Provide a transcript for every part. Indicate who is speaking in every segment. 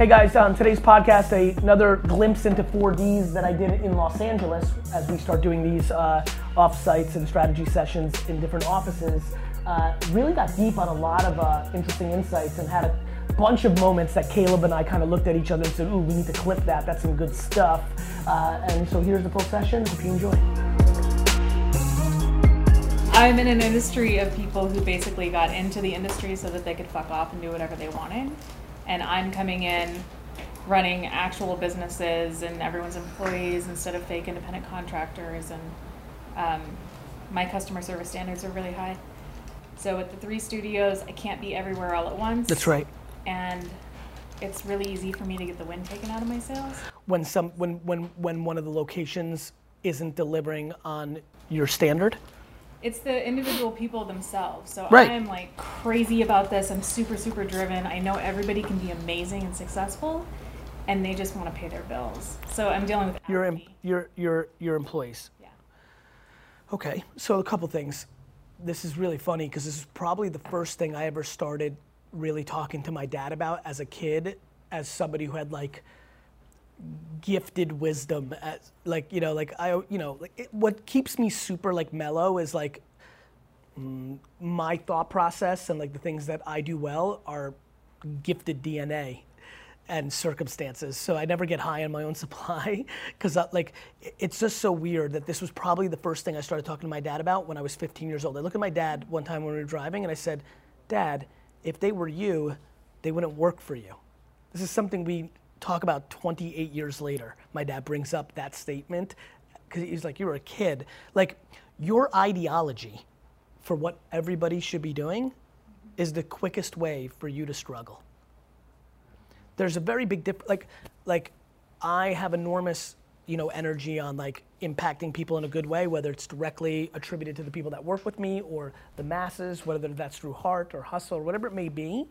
Speaker 1: Hey guys, on today's podcast, another glimpse into 4Ds that I did in Los Angeles as we start doing these uh, offsites and strategy sessions in different offices. Uh, really got deep on a lot of uh, interesting insights and had a bunch of moments that Caleb and I kind of looked at each other and said, ooh, we need to clip that, that's some good stuff. Uh, and so here's the full session, hope you enjoy.
Speaker 2: I'm in an industry of people who basically got into the industry so that they could fuck off and do whatever they wanted. And I'm coming in running actual businesses and everyone's employees instead of fake independent contractors. And um, my customer service standards are really high. So with the three studios, I can't be everywhere all at once.
Speaker 1: That's right.
Speaker 2: And it's really easy for me to get the wind taken out of my sails.
Speaker 1: When some when when when one of the locations isn't delivering on your standard,
Speaker 2: It's the individual people themselves. So
Speaker 1: Right.
Speaker 2: I am like crazy about this. I'm super, super driven. I know everybody can be amazing and successful, and they just want to pay their bills. So I'm dealing with
Speaker 1: your em- your your your employees.
Speaker 2: Yeah.
Speaker 1: Okay, so a couple things. This is really funny because this is probably the first thing I ever started really talking to my dad about as a kid, as somebody who had like gifted wisdom as like you know like I you know like it, what keeps me super like mellow is like mm, my thought process and like the things that I do well are gifted DNA and circumstances. So I never get high on my own supply because like it's just so weird that this was probably the first thing I started talking to my dad about when I was 15 years old. I looked at my dad one time when we were driving and I said, "Dad, if they were you, they wouldn't work for you." This is something we talk about 28 years later. My dad brings up that statement because he's like, "You were a kid. Like your ideology for what everybody should be doing is the quickest way for you to struggle." there's a very big difference. Like, like I have enormous, you know, energy on like impacting people in a good way, whether it's directly attributed to the people that work with me or the masses, whether that's through heart or hustle or whatever it may be.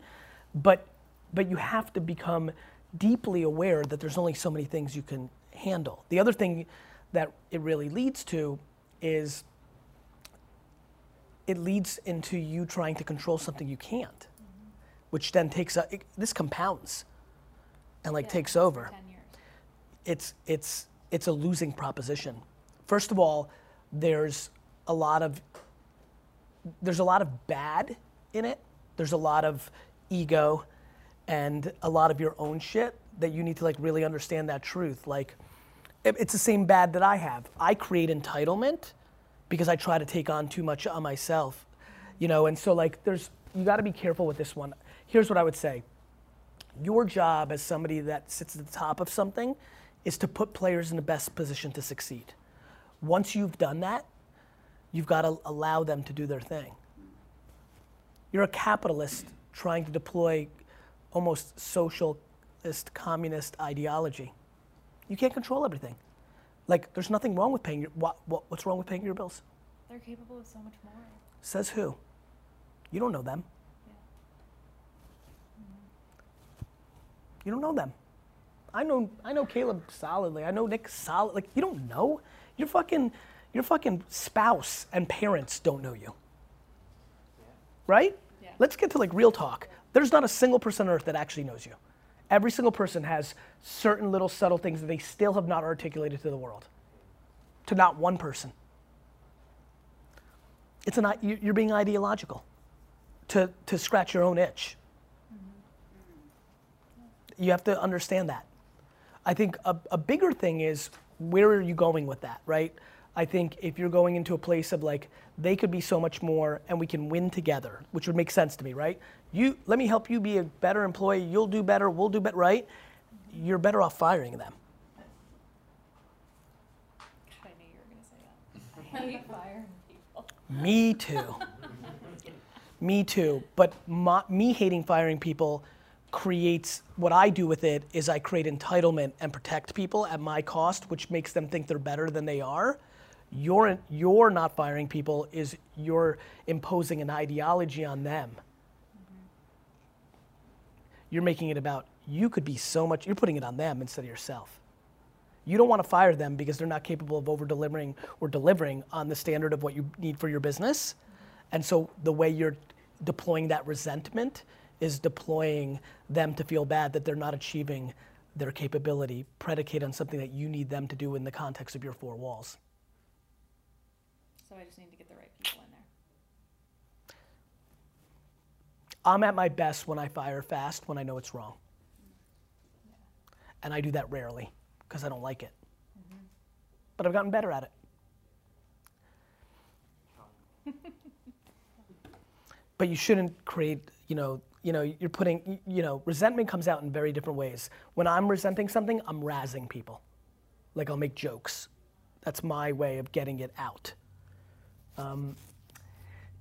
Speaker 1: But, but you have to become deeply aware that there's only so many things you can handle. The other thing that it really leads to is it leads into you trying to control something you can't, which then takes a, it, this compounds and like
Speaker 2: Yeah,
Speaker 1: takes over.
Speaker 2: 10 years.
Speaker 1: It's it's it's a losing proposition. First of all, there's a lot of there's a lot of bad in it. There's a lot of ego and a lot of your own shit that you need to like really understand that truth. Like it- it's the same bad that I have. I create entitlement because I try to take on too much on myself. You know, and so like there's you got to be careful with this one. Here's what I would say your job as somebody that sits at the top of something is to put players in the best position to succeed. Once you've done that, you've got to allow them to do their thing. You're a capitalist trying to deploy almost socialist communist ideology. You can't control everything. Like, there's nothing wrong with paying your, what, what, what's wrong with paying your bills?
Speaker 2: They're capable of so much more.
Speaker 1: Says who? You don't know them.
Speaker 2: Yeah.
Speaker 1: You don't know them. I know I know Caleb solidly. I know Nick solid. Like you don't know. Your fucking your fucking spouse and parents don't know you. Yeah. Right?
Speaker 2: Yeah.
Speaker 1: Let's get to like real talk. There's not a single person on earth that actually knows you. Every single person has certain little subtle things that they still have not articulated to the world. To not one person. It's an you- you're being ideological. To to scratch your own itch. You have to understand that. I think a, a bigger thing is where are you going with that, right? I think if you're going into a place of like they could be so much more and we can win together, which would make sense to me, right? You let me help you be a better employee, you'll do better, we'll do better, right? You're better off firing them.
Speaker 2: I knew you were going to say that. I hate firing people.
Speaker 1: Me too. me too. But my, me hating firing people creates what I do with it is I create entitlement and protect people at my cost, which makes them think they're better than they are. You're, you're not firing people is you're imposing an ideology on them. You're making it about you could be so much, you're putting it on them instead of yourself. You don't want to fire them because they're not capable of over delivering or delivering on the standard of what you need for your business. And so the way you're deploying that resentment is deploying them to feel bad that they're not achieving their capability predicated on something that you need them to do in the context of your four walls.
Speaker 2: So I just need to get the right people in there.
Speaker 1: I'm at my best when I fire fast when I know it's wrong. And I do that rarely because I don't like it. But I've gotten better at it. but you shouldn't create, you know, you know, you're putting, you know, resentment comes out in very different ways. When I'm resenting something, I'm razzing people. Like I'll make jokes. That's my way of getting it out. Um,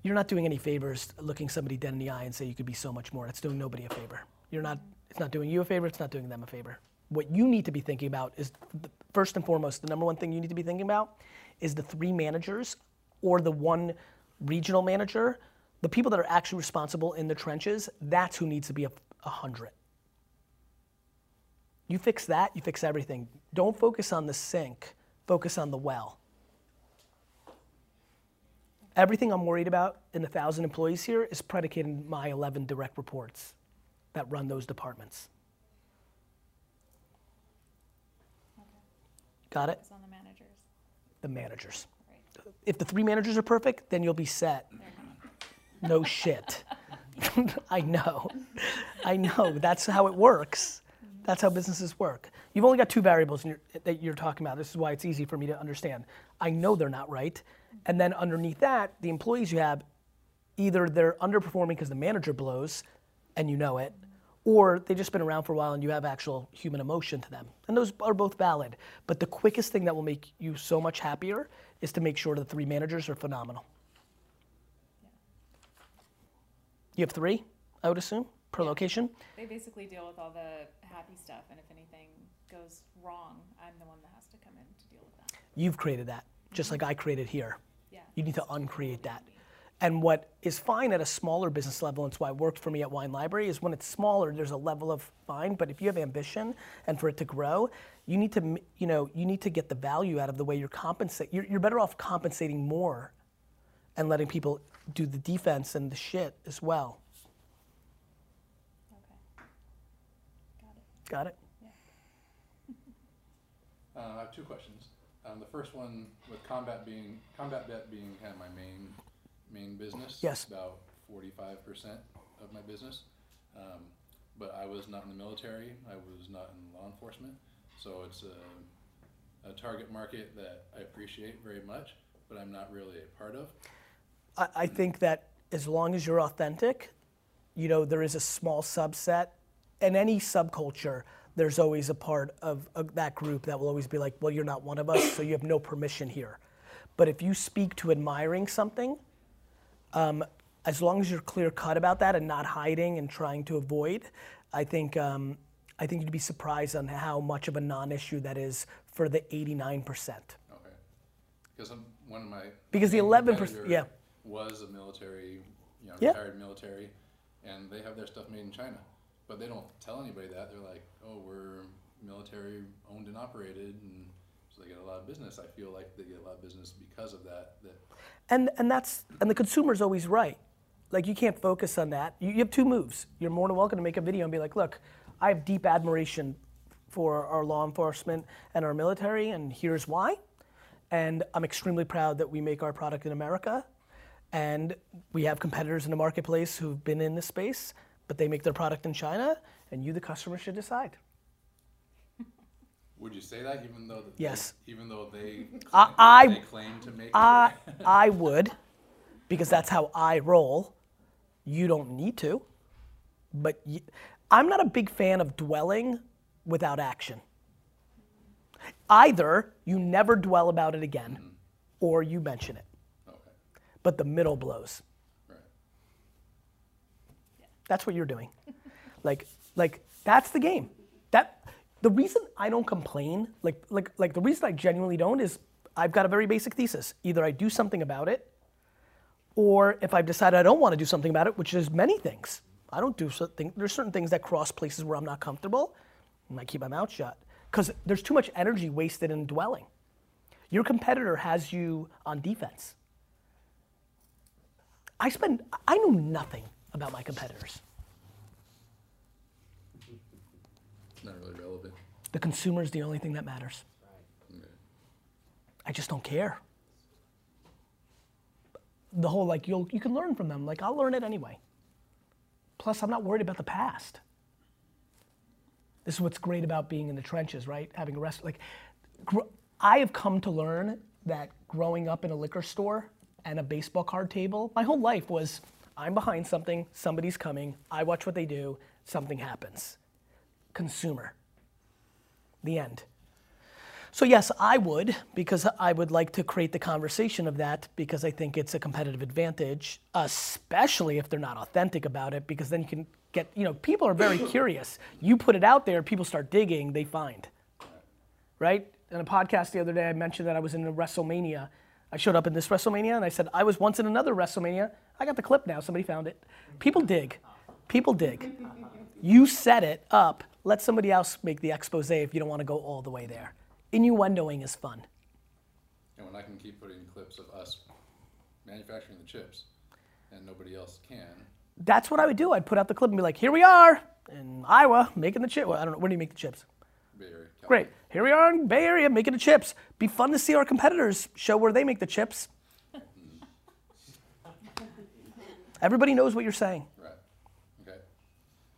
Speaker 1: you're not doing any favors looking somebody dead in the eye and say you could be so much more. That's doing nobody a favor. You're not, it's not doing you a favor, it's not doing them a favor. What you need to be thinking about is, the, first and foremost, the number one thing you need to be thinking about is the three managers or the one regional manager, the people that are actually responsible in the trenches, that's who needs to be a, a hundred. You fix that, you fix everything. Don't focus on the sink, focus on the well. Everything I'm worried about in the thousand employees here is predicated on my 11 direct reports that run those departments. Got it?
Speaker 2: It's on the managers.
Speaker 1: The managers.
Speaker 2: Right.
Speaker 1: If the three managers are perfect, then you'll be set. No shit. I know. I know. That's how it works. That's how businesses work. You've only got two variables in your, that you're talking about. This is why it's easy for me to understand. I know they're not right. And then underneath that, the employees you have, either they're underperforming because the manager blows and you know it, or they've just been around for a while and you have actual human emotion to them. And those are both valid. But the quickest thing that will make you so much happier is to make sure the three managers are phenomenal. You have three, I would assume, per
Speaker 2: Yeah.
Speaker 1: location.
Speaker 2: They basically deal with all the happy stuff, and if anything goes wrong, I'm the one that has to come in to deal with that.
Speaker 1: You've created that, just like I created here.
Speaker 2: Yeah.
Speaker 1: You need to uncreate that. And what is fine at a smaller business level, and it's why it worked for me at Wine Library, is when it's smaller, there's a level of fine. But if you have ambition and for it to grow, you need to, you know, you need to get the value out of the way you're compensate. You're, you're better off compensating more, and letting people do the defense and the shit as well.
Speaker 2: Okay. Got it.
Speaker 1: Got it?
Speaker 3: Uh, I have two questions. Um, the first one with combat being combat bet being kind of my main main business.
Speaker 1: Yes.
Speaker 3: About forty five percent of my business. Um, but I was not in the military. I was not in law enforcement. So it's a, a target market that I appreciate very much, but I'm not really a part of.
Speaker 1: I, I think that as long as you're authentic, you know, there is a small subset. In any subculture, there's always a part of, of that group that will always be like, well, you're not one of us, so you have no permission here. But if you speak to admiring something, um, as long as you're clear cut about that and not hiding and trying to avoid, I think, um, I think you'd be surprised on how much of a non issue that is for the 89%.
Speaker 3: Okay. Because I'm, one of my
Speaker 1: Because the 11%
Speaker 3: competitor
Speaker 1: yeah.
Speaker 3: was a military, you know,
Speaker 1: Yeah.
Speaker 3: retired military, and they have their stuff made in China, but they don't tell anybody that. They're like, oh, we're military owned and operated, and so they get a lot of business. I feel like they get a lot of business because of that. That
Speaker 1: And and that's and the consumer's always right. Like you can't focus on that. You, you have two moves. You're more than welcome to make a video and be like, look, I have deep admiration for our law enforcement and our military, and here's why. And I'm extremely proud that we make our product in America. And we have competitors in the marketplace who've been in this space, but they make their product in China, and you, the customer, should decide.
Speaker 3: would you say that, even though that
Speaker 1: Yes.
Speaker 3: they, even though they claim,
Speaker 1: I-
Speaker 3: they claim to make
Speaker 1: I, I would, because that's how I roll. You don't need to. But I'm not a big fan of dwelling without action. Either you never dwell about it again, mm. or you mention it.
Speaker 3: okay,
Speaker 1: But the middle blows. That's what you're doing. like, like that's the game. That the reason I don't complain, like, like, like the reason I genuinely don't is I've got a very basic thesis. Either I do something about it, or if I've decided I don't want to do something about it, which is many things. I don't do something. There's certain things that cross places where I'm not comfortable. and I keep my mouth shut because there's too much energy wasted in dwelling. Your competitor has you on defense. I spend. I know nothing about my competitors? Not really relevant. The consumer is the only thing that matters. Right. I just don't care. The whole like you'll you can learn from them. Like I'll learn it anyway. Plus, I'm not worried about the past. This is what's great about being in the trenches, right? Having a rest like gr- I have come to learn that growing up in a liquor store and a baseball card table, my whole life was I'm behind something, somebody's coming, I watch what they do, something happens. Consumer. The end. So, yes, I would, because I would like to create the conversation of that because I think it's a competitive advantage, especially if they're not authentic about it, because then you can get, you know, people are very curious. You put it out there, people start digging, they find. Right? In a podcast the other day, I mentioned that I was in a WrestleMania. I showed up in this WrestleMania and I said, I was once in another WrestleMania. I got the clip now, somebody found it. People dig. People dig. You set it up, let somebody else make the expose if you don't want to go all the way there innuendoing is fun.
Speaker 3: And when I can keep putting clips of us manufacturing the chips and nobody else can,
Speaker 1: That's what I would do. I'd put out the clip and be like, here we are in Iowa making the chip. Well, I don't know. Where do you make the chips?
Speaker 3: Bay Area,
Speaker 1: Great. Here we are in Bay Area making the chips. Be fun to see our competitors show where they make the chips. Everybody knows what you're saying.
Speaker 3: Right. Okay.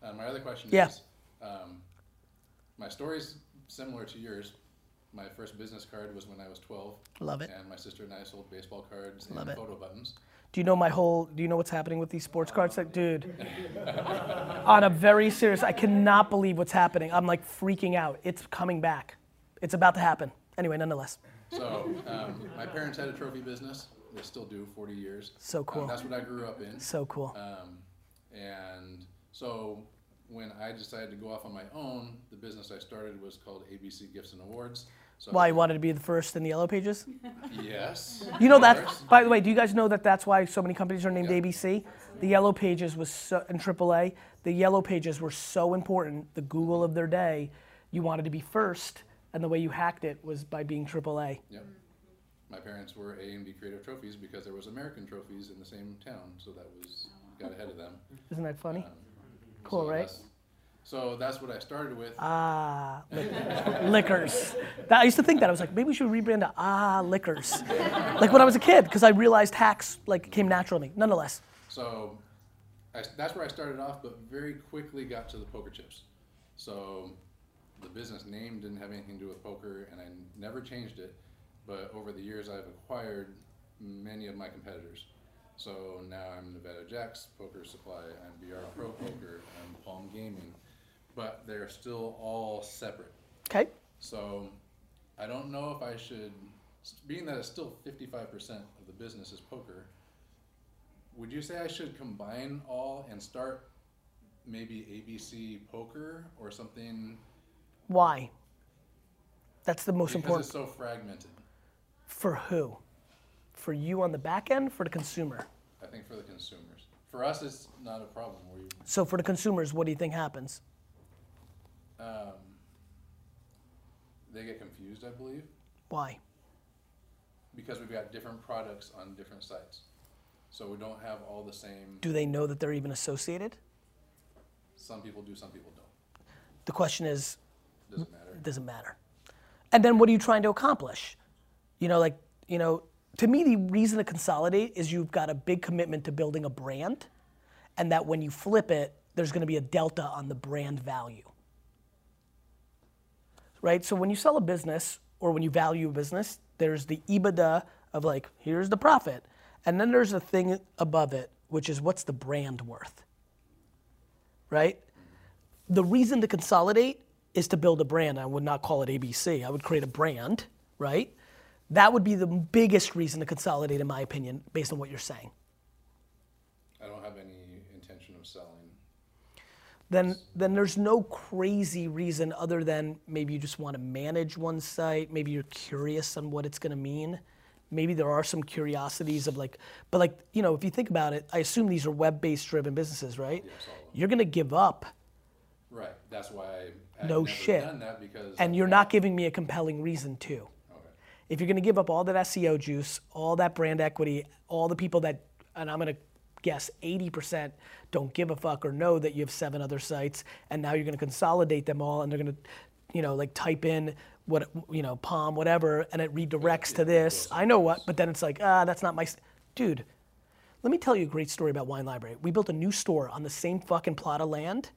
Speaker 3: Uh, my other question
Speaker 1: Yeah.
Speaker 3: is, um, my story's similar to yours. My first business card was when I was 12.
Speaker 1: Love it.
Speaker 3: And my sister and I sold baseball cards
Speaker 1: Love
Speaker 3: and
Speaker 1: it.
Speaker 3: photo buttons.
Speaker 1: Do you know my whole? Do you know what's happening with these sports cards? Like, dude, on a very serious, I cannot believe what's happening. I'm like freaking out. It's coming back. It's about to happen. Anyway, nonetheless.
Speaker 3: So um, my parents had a trophy business. They still do, 40 years.
Speaker 1: So
Speaker 3: Um,
Speaker 1: cool.
Speaker 3: that's what I grew up in.
Speaker 1: So cool.
Speaker 3: Um, and so when I decided to go off on my own, the business I started was called ABC Gifts and Awards. So
Speaker 1: Why you wanted to be the first in the yellow pages?
Speaker 3: Yes.
Speaker 1: You know that. By the way, do you guys know that that's why so many companies are named
Speaker 3: Yeah.
Speaker 1: ABC? The yellow pages was so, and AAA. The yellow pages were so important. The Google of their day. You wanted to be first, and the way you hacked it was by being AAA.
Speaker 3: Yep. My parents were A and B Creative Trophies because there was American trophies in the same town, so that was got ahead of them.
Speaker 1: Isn't that funny?
Speaker 3: Um,
Speaker 1: Cool,
Speaker 3: so
Speaker 1: right?
Speaker 3: That's, so that's what I started with.
Speaker 1: Ah, li- liquors. That, I used to think that. I was like, maybe we should rebrand to Ah Liquors. like when I was a kid, because I realized hacks like came natural to me. Nonetheless,
Speaker 3: So I, that's where I started off, but very quickly got to the poker chips. So the business name didn't have anything to do with poker, and I never changed it. But over the years, I've acquired many of my competitors. So now I'm Nevada Jacks Poker Supply, I'm BR Pro Poker, I'm Palm Gaming, but they're still all separate.
Speaker 1: okay.
Speaker 3: So I don't know if I should, being that it's still 55% of the business is poker, would you say I should combine all and start maybe ABC Poker or something?
Speaker 1: Why? That's the most
Speaker 3: Because
Speaker 1: important.
Speaker 3: it's so fragmented,
Speaker 1: For who? For you on the back end, for the consumer.
Speaker 3: I think, for the consumers. For us, it's not a problem. We,
Speaker 1: So for the consumers, what do you think happens?
Speaker 3: um, they get confused, I believe,
Speaker 1: Why?
Speaker 3: because we've got different products on different sites. So we don't have all the same,
Speaker 1: Do they know that they're even associated?
Speaker 3: some people do, some people don't.
Speaker 1: The question is,
Speaker 3: Doesn't matter.
Speaker 1: it doesn't matter. And then what are you trying to accomplish? You know, like, you know, to me, the reason to consolidate is you've got a big commitment to building a brand, and that when you flip it, there's to be a delta on the brand value. Right? So when you sell a business or when you value a business, there's the EBITDA of like, here's the profit. And then there's a thing above it, which is what's the brand worth? Right? the reason to consolidate is to build a brand. I would not call it ABC. I would create a brand, right? That would be the biggest reason to consolidate, in my opinion, based on what you're saying.
Speaker 3: I don't have any intention of selling.
Speaker 1: Then, then there's no crazy reason other than maybe you just want to manage one site. Maybe you're curious on what it's going to mean. Maybe there are some curiosities of like, but like, you know, if you think about it, I assume these are web-based driven businesses, right?
Speaker 3: Yes, all of them.
Speaker 1: You're going to give up
Speaker 3: Right. That's why I
Speaker 1: No
Speaker 3: never
Speaker 1: shit.
Speaker 3: done that because.
Speaker 1: and you're not giving me a compelling reason to. If you're going to give up all that SEO juice, all that brand equity, all the people that, and I'm going to guess 80% don't give a fuck or know that you have seven other sites, and now you're going to consolidate them all, and they're going to you know, like type in what, you know, palm, whatever, and it redirects to this. I know what, but then it's like, ah, that's not my, dude. Let me tell you a great story about Wine Library. We built a new store on the same fucking plot of land,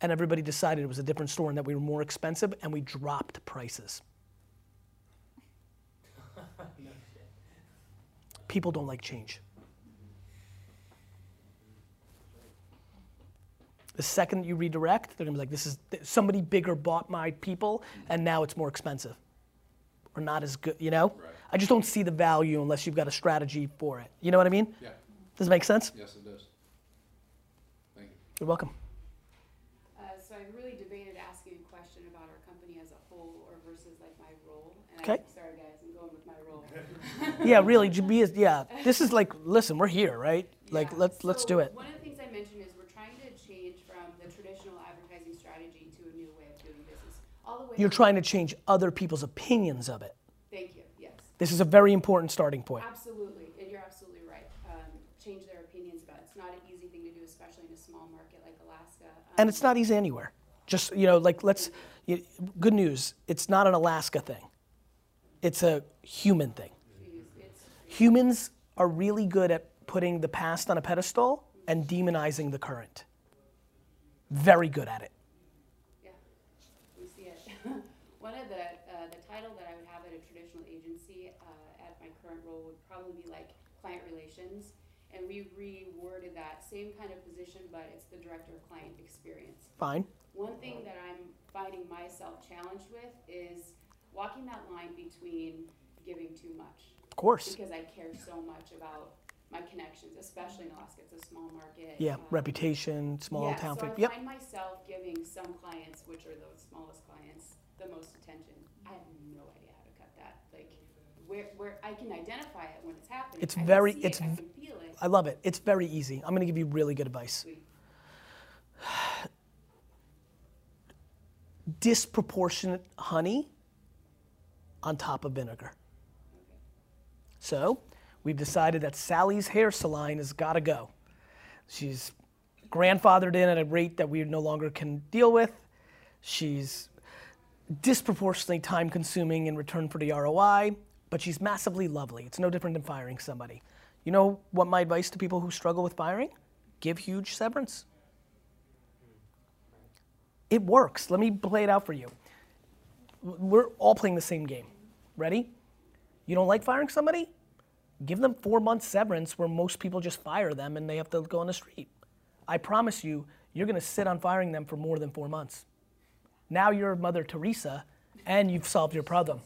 Speaker 1: and everybody decided it was a different store and that we were more expensive, and we dropped prices. People don't like change. The second you redirect, they're gonna be like, this is somebody bigger bought my people, and now it's more expensive. Or not as good, you know?
Speaker 3: Right.
Speaker 1: I just don't see the value unless you've got a strategy for it. You know what I mean?
Speaker 3: Yeah,
Speaker 1: Does it make sense?
Speaker 3: yes, it does. Thank you.
Speaker 1: You're welcome.
Speaker 4: Uh, so I really debated asking a question about our company as a whole or versus like my role. And
Speaker 1: Okay.
Speaker 4: I, sorry guys, I'm going with my role.
Speaker 1: Yeah, really, be, yeah, this is like, listen, we're here, right? Like,
Speaker 4: Yeah.
Speaker 1: let's, let's do it.
Speaker 4: One of the things I mentioned is we're trying to change from the traditional advertising strategy to a new way of doing business. All the way.
Speaker 1: You're trying to change other people's opinions of it.
Speaker 4: Thank you. Yes.
Speaker 1: This is a very important starting point.
Speaker 4: Absolutely, and you're absolutely right. Um, change their opinions about it. It's not an easy thing to do, especially in a small market like Alaska. Um,
Speaker 1: And it's not easy anywhere. Just, you know, like, let's, y good news, it's not an Alaska thing. It's a human thing. Humans are really good at putting the past on a pedestal and demonizing the current. Very good at it.
Speaker 4: Yeah, we see it. One of the, uh, the title that I would have at a traditional agency, uh, at my current role would probably be like client relations. And we reworded that same kind of position, but it's the director of client experience.
Speaker 1: Fine.
Speaker 4: One thing that I'm finding myself challenged with is walking that line between giving too much.
Speaker 1: Of course.
Speaker 4: Because I care so much about my connections, especially in Alaska, it's a small market.
Speaker 1: Yeah,
Speaker 4: um,
Speaker 1: reputation, small
Speaker 4: yeah,
Speaker 1: town.
Speaker 4: so I
Speaker 1: Yep.
Speaker 4: find myself giving some clients, which are the smallest clients, the most attention. I have no idea how to cut that. Like, where, where I can identify it when it's happening.
Speaker 1: It's
Speaker 4: I
Speaker 1: very- it's
Speaker 4: it, I can feel it.
Speaker 1: I love it. It's very easy. I'm going to give you really good advice.
Speaker 4: Sweet.
Speaker 1: Disproportionate honey on top of vinegar. So, we've decided that Sally's hair salon has got to go. She's grandfathered in at a rate that we no longer can deal with. She's disproportionately time consuming in return for the ROI, but she's massively lovely. It's no different than firing somebody. You know what my advice to people who struggle with firing? Give huge severance. It works. Let me play it out for you. We're all playing the same game. Ready? You don't like firing somebody? Give them four months severance where most people just fire them and they have to go on the street. I promise you, you're going to sit on firing them for more than four months. Now you're Mother Teresa and you've solved your problem.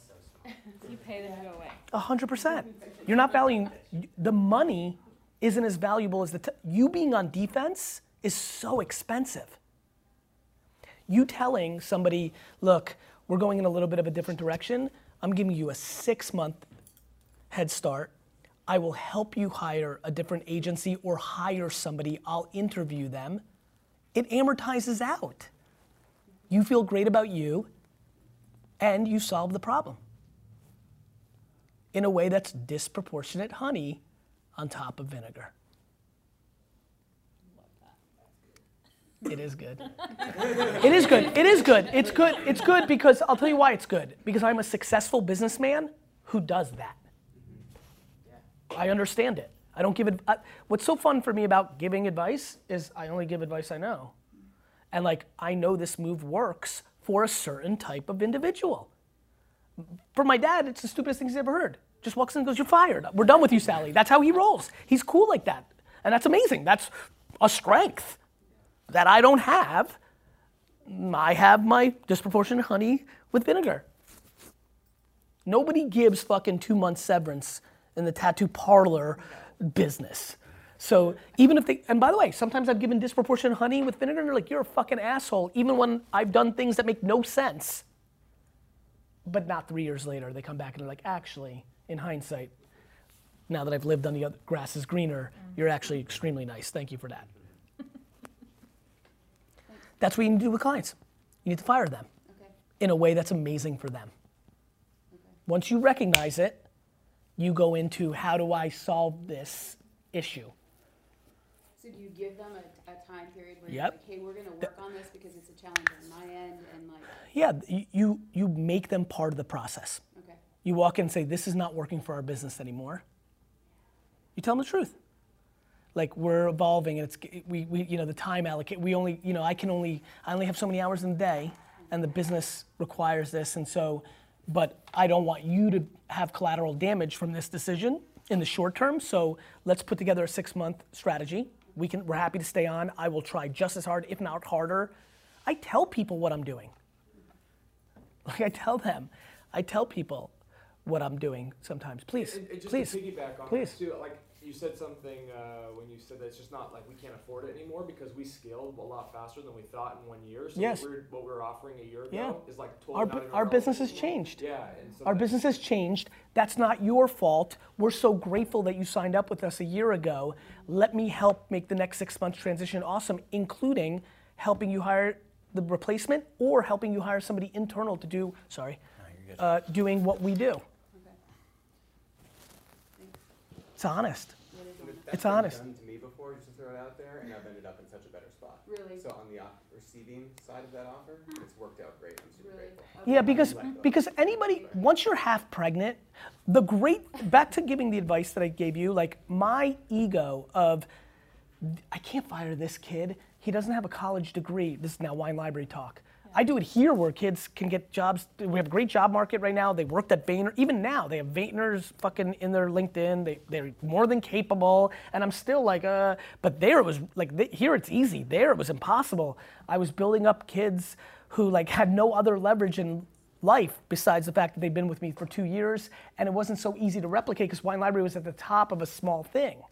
Speaker 2: You pay them to go away.
Speaker 1: A hundred percent. You're not valuing the money isn't as valuable as the t- you being on defense is so expensive. You telling somebody, look, we're going in a little bit of a different direction. I'm giving you a six month head start. I will help you hire a different agency or hire somebody. I'll interview them. It amortizes out. You feel great about you, and you solve the problem in a way that's disproportionate honey on top of vinegar. It is good. it is good. It is good. It's good. It's good because I'll tell you why it's good. Because I'm a successful businessman who does that. I understand it. I don't give it. I, what's so fun for me about giving advice is I only give advice I know. And like, I know this move works for a certain type of individual. For my dad, it's the stupidest thing he's ever heard. Just walks in and goes, You're fired. We're done with you, Sally. That's how he rolls. He's cool like that. And that's amazing. That's a strength that I don't have. I have my disproportionate honey with vinegar. Nobody gives fucking two months severance in the tattoo parlor business. So even if they, and by the way, sometimes I've given disproportionate honey with vinegar and they're like, you're a fucking asshole, even when I've done things that make no sense. But not three years later, they come back and they're like, actually, in hindsight, now that I've lived on the other grass is greener, you're actually extremely nice. Thank you for that. That's what you need to do with clients. You need to fire them
Speaker 4: Okay,
Speaker 1: in a way that's amazing for them. Once you recognize it, you go into how do I solve this issue?
Speaker 4: So do you give them a, a time period where
Speaker 1: Yep.
Speaker 4: you're like, hey, we're gonna work on this because it's a challenge on my end and like,
Speaker 1: Yeah, you you make them part of the process.
Speaker 4: okay,
Speaker 1: You walk in and say, "This is not working for our business anymore." You tell them the truth. Like we're evolving, and it's we, we you know the time allocate. We only you know I can only I only have so many hours in the day, and the business requires this, and so, but I don't want you to have collateral damage from this decision in the short term. So let's put together a six month strategy. We can we're happy to stay on. I will try just as hard, if not harder. I tell people what I'm doing. Like I tell them, I tell people what I'm doing sometimes. Please,
Speaker 5: And, and just
Speaker 1: please.
Speaker 5: to piggyback on
Speaker 1: please.
Speaker 5: too, like you said something uh, when you said that it's just not like we can't afford it anymore because we scaled a lot faster than we thought in one year. So
Speaker 1: Yes.
Speaker 5: what, we're, what we're offering a year ago
Speaker 1: Yeah.
Speaker 5: is like totally
Speaker 1: Our,
Speaker 5: not
Speaker 1: bu- our
Speaker 5: relevant
Speaker 1: business has changed.
Speaker 5: Yeah, and so
Speaker 1: Our business has changed. That's not your fault. We're so grateful that you signed up with us a year ago. Let me help make the next six months transition awesome, including helping you hire the replacement or helping you hire somebody internal to do, sorry, uh, doing what we do.
Speaker 4: okay.
Speaker 1: It's honest.
Speaker 4: What is
Speaker 6: But
Speaker 4: it?
Speaker 6: That's
Speaker 1: It's
Speaker 6: been
Speaker 1: honest.
Speaker 6: done to me before, just to throw it out there, and I've ended up in such a better spot.
Speaker 4: Really?
Speaker 6: So on the op- receiving side of that offer, it's worked out great. I'm super
Speaker 4: Really?
Speaker 6: grateful.
Speaker 4: Okay.
Speaker 1: Yeah, because because anybody once you're half pregnant, the great back to giving the advice that I gave you, like my ego of I can't fire this kid. He doesn't have a college degree. This is now wine library talk. I do it here where kids can get jobs. We have a great job market right now. They worked at Vayner. Even now, they have Vayner's fucking in their LinkedIn. They, they're more than capable. And I'm still like, uh, but there it was like, th- here it's easy. There it was impossible. I was building up kids who like had no other leverage in life besides the fact that they've been with me for two years. And it wasn't so easy to replicate because Wine Library was at the top of a small thing.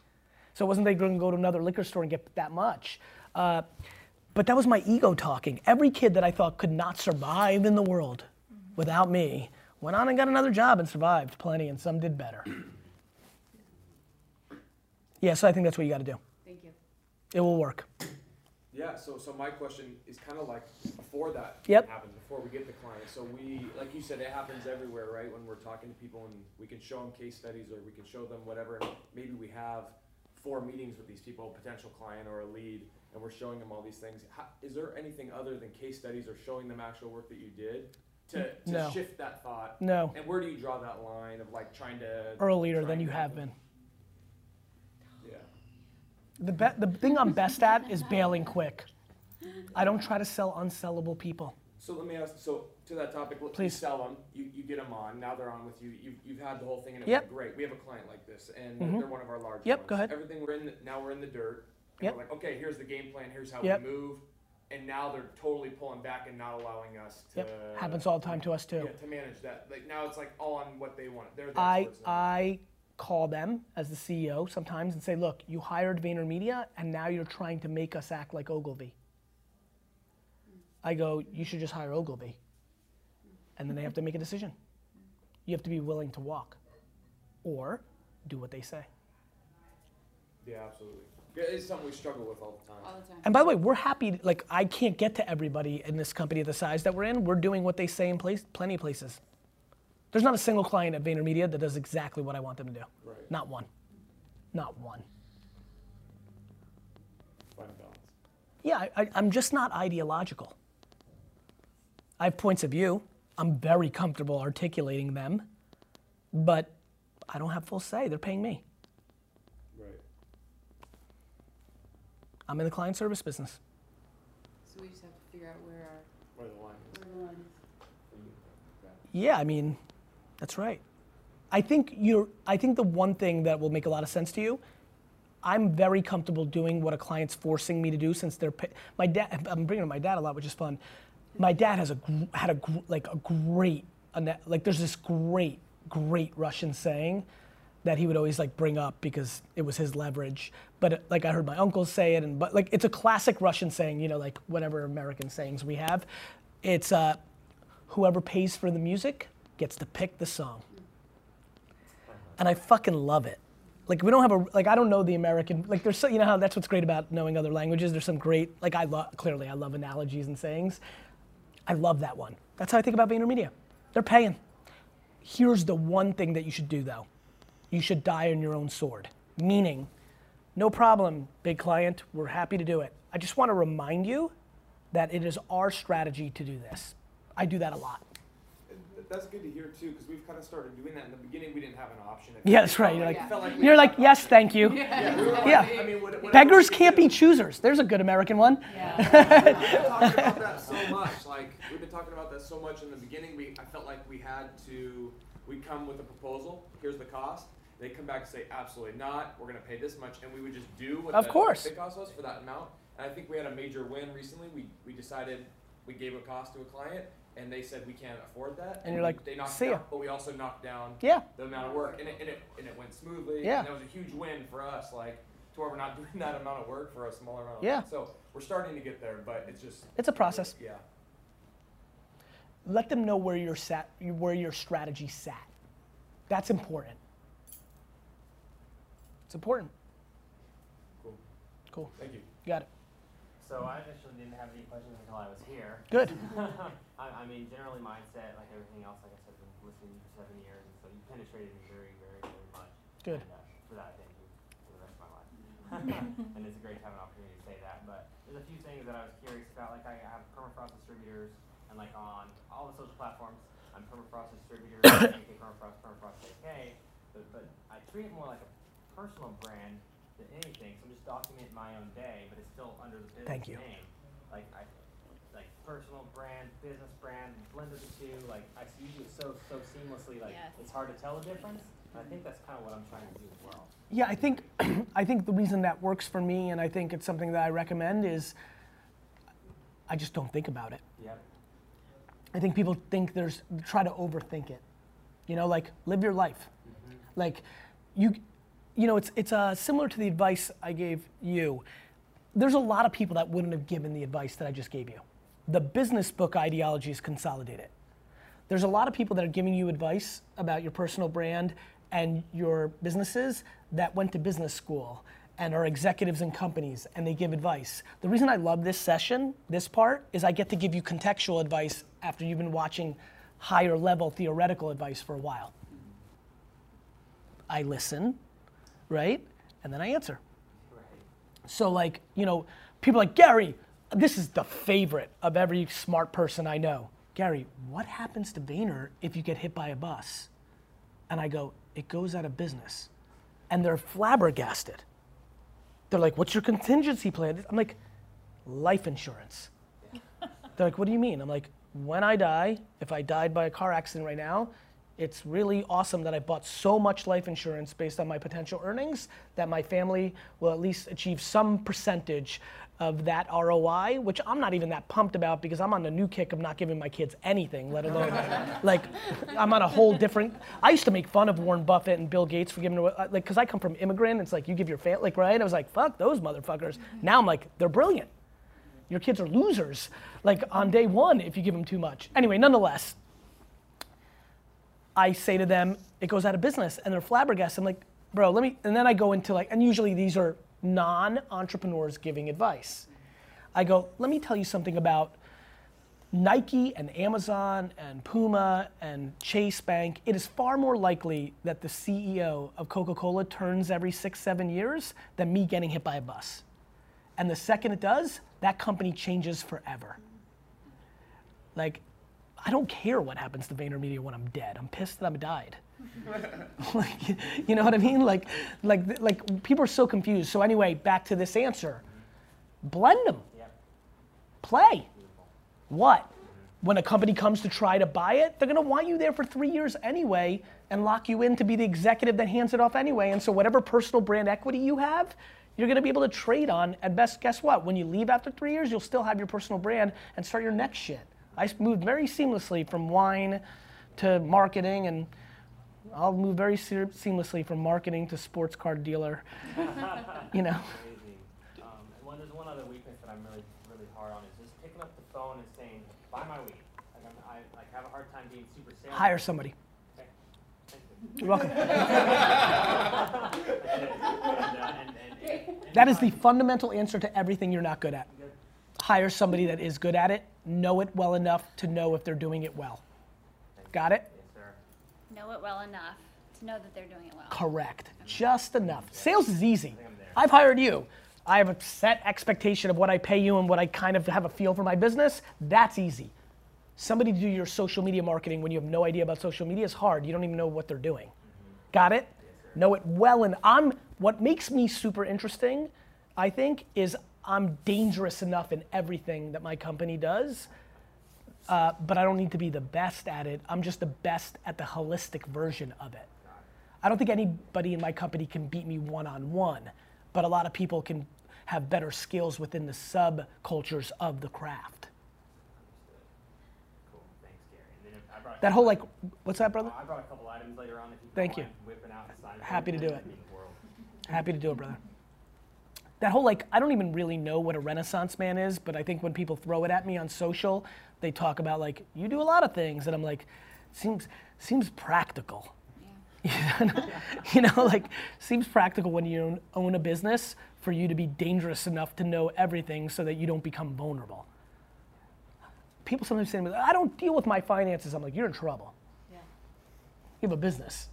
Speaker 1: So wasn't they going to go to another liquor store and get that much. Uh, but that was my ego talking. Every kid that I thought could not survive in the world without me went on and got another job and survived plenty, and some did better. Yeah, so I think that's what you got to do.
Speaker 4: Thank you.
Speaker 1: It will work.
Speaker 5: Yeah, so so my question is kind of like before that
Speaker 1: Yep.
Speaker 5: happens, before we get the client. So we, like you said, it happens everywhere, right? When we're talking to people and we can show them case studies or we can show them whatever, maybe we have four meetings with these people, a potential client or a lead, and we're showing them all these things. How, is there anything other than case studies or showing them actual work that you did to, to
Speaker 1: No.
Speaker 5: shift that thought?
Speaker 1: No,
Speaker 5: And where do you draw that line of like trying to
Speaker 1: earlier than you have been.
Speaker 5: Yeah.
Speaker 1: The, be- the thing I'm best at is bailing quick. I don't try to sell unsellable people.
Speaker 5: So let me ask. So to that topic, let-
Speaker 1: Please.
Speaker 5: you sell them. You, you get them on. Now they're on with you. You've, you've had the whole thing and it
Speaker 1: Yep.
Speaker 5: went great. We have a client like this, and
Speaker 1: Mhm.
Speaker 5: they're one of our large
Speaker 1: Yep,
Speaker 5: ones.
Speaker 1: go ahead.
Speaker 5: Everything we're in. The, now we're in the dirt. And
Speaker 1: Yep.
Speaker 5: We're like, okay, here's the game plan. Here's how
Speaker 1: Yep.
Speaker 5: we move. And now they're totally pulling back and not allowing us to.
Speaker 1: Yep, happens all the time to us too.
Speaker 5: Yeah, to manage that. Like now it's like all on what they want. They're the
Speaker 1: I. I call them as the CEO sometimes and say, look, you hired VaynerMedia and now you're trying to make us act like Ogilvy. I go, you should just hire Ogilvy. And then they have to make a decision. You have to be willing to walk or do what they say.
Speaker 5: yeah, absolutely. Yeah, It's something we struggle with all the time.
Speaker 4: All the time.
Speaker 1: And by the way, we're happy, like, I can't get to everybody in this company the size that we're in. We're doing what they say in place, plenty of places. There's not a single client at VaynerMedia that does exactly what I want them to do.
Speaker 5: Right.
Speaker 1: Not one. Not one.
Speaker 5: Balance.
Speaker 1: Yeah, I, I, I'm just not ideological. I have points of view. I'm very comfortable articulating them, but I don't have full say. They're paying me.
Speaker 5: Right.
Speaker 1: I'm in the client service business.
Speaker 4: So we just have to figure out where our,
Speaker 5: Where the line is.
Speaker 4: where the line is.
Speaker 5: Yeah.
Speaker 1: Yeah, I mean, that's right. I think you're. I think the one thing that will make a lot of sense to you. I'm very comfortable doing what a client's forcing me to do since they're. pa- My dad. I'm bringing up my dad a lot, which is fun. My dad has a had a like a great like. There's this great great Russian saying that he would always like bring up because it was his leverage. But like I heard my uncle say it, and but like it's a classic Russian saying. You know, like whatever American sayings we have. It's uh, whoever pays for the music gets to pick the song. And I fucking love it. Like we don't have a like I don't know the American like there's so, you know how that's what's great about knowing other languages. There's some great like I love clearly I love analogies and sayings. I love that one. That's how I think about VaynerMedia. They're paying. Here's the one thing that you should do though. You should die on your own sword. Meaning, No problem, big client. We're happy to do it. I just want to remind you that it is our strategy to do this. I do that a lot.
Speaker 5: And th- That's good to hear too, because we've kind of started doing that. In the beginning, we didn't have an option. It
Speaker 1: Yeah, that's right. You're like,
Speaker 5: felt we
Speaker 1: you're like, yes,
Speaker 5: option.
Speaker 1: thank you.
Speaker 5: Yeah, we were like,
Speaker 1: Yeah.
Speaker 5: I mean, what- whatever
Speaker 1: Beggars can't
Speaker 5: could
Speaker 1: be choosers. There's a good American one.
Speaker 2: Yeah.
Speaker 5: We've been talking about that so much. Like we've been talking about that so much in the beginning. We I felt like we had to. We come with a proposal. Here's the cost. They come back and say absolutely not. We're gonna pay this much, and we would just do what
Speaker 1: Of
Speaker 5: the,
Speaker 1: course.
Speaker 5: the cost was for that amount. And I think we had a major win recently. We we decided we gave a cost to a client, and they said we can't afford that.
Speaker 1: And you're like,
Speaker 5: they knocked
Speaker 1: "See
Speaker 5: it
Speaker 1: ya."
Speaker 5: down, but we also knocked down
Speaker 1: Yeah.
Speaker 5: the amount of work, and it, and it, and it went smoothly.
Speaker 1: Yeah.
Speaker 5: And that was a huge win for us, like, to where we're not doing that amount of work for a smaller amount
Speaker 1: Yeah.
Speaker 5: work. So we're starting to get there, but it's just.
Speaker 1: It's a process.
Speaker 5: Yeah.
Speaker 1: Let them know where your sat, where your strategy sat. That's important. It's important.
Speaker 5: Cool.
Speaker 1: Cool.
Speaker 5: Thank you.
Speaker 1: Got it.
Speaker 7: So I initially didn't have any questions until I was here.
Speaker 1: Good.
Speaker 7: I, I mean, generally mindset, like everything else, like I said, I've been listening to you for seven years, and so you penetrated me very, very, very much.
Speaker 1: Good.
Speaker 7: And, uh, for that, thank you for the rest of my life. and it's a great to have an opportunity to say that. But there's a few things that I was curious about. Like I have permafrost distributors, and like on all the social platforms, I'm permafrost distributor, AK permafrost, permafrost AK. But, but I treat it more like a personal brand than anything. So I'm just documenting my own day, but it's still under the business
Speaker 1: Thank you.
Speaker 7: name. Like I, like personal brand, business brand, blended the two. Like I see you do it so so seamlessly. Like
Speaker 8: Yes.
Speaker 7: it's hard to tell the difference. And I think that's kind of what I'm trying to do as well.
Speaker 1: Yeah, I think I think the reason that works for me, and I think it's something that I recommend, is I just don't think about it.
Speaker 7: Yep.
Speaker 1: I think people think there's try to overthink it. You know, like live your life. Like you, you know, it's it's uh, similar to the advice I gave you. There's a lot of people that wouldn't have given the advice that I just gave you. The business book ideology is consolidated. There's a lot of people that are giving you advice about your personal brand and your businesses that went to business school and are executives in companies and they give advice. The reason I love this session, this part, is I get to give you contextual advice after you've been watching higher level theoretical advice for a while. I listen, right? And then I answer.
Speaker 7: Right.
Speaker 1: So like, you know, people are like, Gary, this is the favorite of every smart person I know. Gary, what happens to Vayner if you get hit by a bus? And I go, it goes out of business. And they're flabbergasted. They're like, what's your contingency plan? I'm like, life insurance. They're like, what do you mean? I'm like, when I die, if I died by a car accident right now, it's really awesome that I bought so much life insurance based on my potential earnings that my family will at least achieve some percentage of that ROI, which I'm not even that pumped about because I'm on the new kick of not giving my kids anything, let alone like I'm on a whole different. I used to make fun of Warren Buffett and Bill Gates for giving away, uh, like because I come from immigrant. It's like you give your family, like right. I was like, fuck those motherfuckers. Mm-hmm. Now I'm like, they're brilliant. Your kids are losers, like on day one if you give them too much. Anyway, nonetheless, I say to them, it goes out of business, and they're flabbergasted. I'm like, bro, let me. And then I go into like, and usually these are non-entrepreneurs giving advice. I go, let me tell you something about Nike and Amazon and Puma and Chase Bank. It is far more likely that the CEO of Coca-Cola turns every six, seven years than me getting hit by a bus. And the second it does, that company changes forever. Like, I don't care what happens to VaynerMedia when I'm dead. I'm pissed that I'm died. like, you know what I mean? Like, like, like people are so confused. So anyway, back to this answer. Blend them. Play. What? When a company comes to try to buy it, they're gonna want you there for three years anyway and lock you in to be the executive that hands it off anyway. And so whatever personal brand equity you have, you're gonna be able to trade on. And best, guess what? When you leave after three years, you'll still have your personal brand and start your next shit. I moved very seamlessly from wine to marketing, and I'll move very se- seamlessly from marketing to sports card dealer. you know.
Speaker 7: Um, one, there's one other weakness that I'm really, really hard on is just picking up the phone and saying, buy my weed. Like I'm, I like have a hard time being super salesy.
Speaker 1: Hire somebody.
Speaker 7: Okay. You.
Speaker 1: You're welcome. That is the fundamental answer to everything you're not good at. Hire somebody that is good at it, know it well enough to know if they're doing it well. Got it?
Speaker 7: Yes.
Speaker 8: Know it well enough To know that they're doing it well.
Speaker 1: Correct. Just enough. Sales is easy. I've hired you. I have a set expectation of what I pay you and what I kind of have a feel for my business. That's easy. Somebody to do your social media marketing when you have no idea about social media is hard. You don't even know what they're doing. Got it? Know it well. And I'm, what makes me super interesting, I think, is I'm dangerous enough in everything that my company does uh, but I don't need to be the best at it. I'm just the best at the holistic version of it. I don't think anybody in my company can beat me one on one, but a lot of people can have better skills within the subcultures of the craft.
Speaker 7: Cool. Thanks, Gary. And then if I brought a
Speaker 1: That whole like, what's that, brother?
Speaker 7: I brought a couple items later on. If you
Speaker 1: Thank you.
Speaker 7: Whipping out and
Speaker 1: Happy to do it.
Speaker 7: that'd be the world.
Speaker 1: Happy to do it, brother. That whole like, I don't even really know what a Renaissance man is, but I think when people throw it at me on social, they talk about like, you do a lot of things, and I'm like, seems seems practical. Yeah. you know, like seems practical when you own, a business for you to be dangerous enough to know everything so that you don't become vulnerable. People sometimes say to me, I don't deal with my finances. I'm like, you're in trouble.
Speaker 2: Yeah.
Speaker 1: You have a business.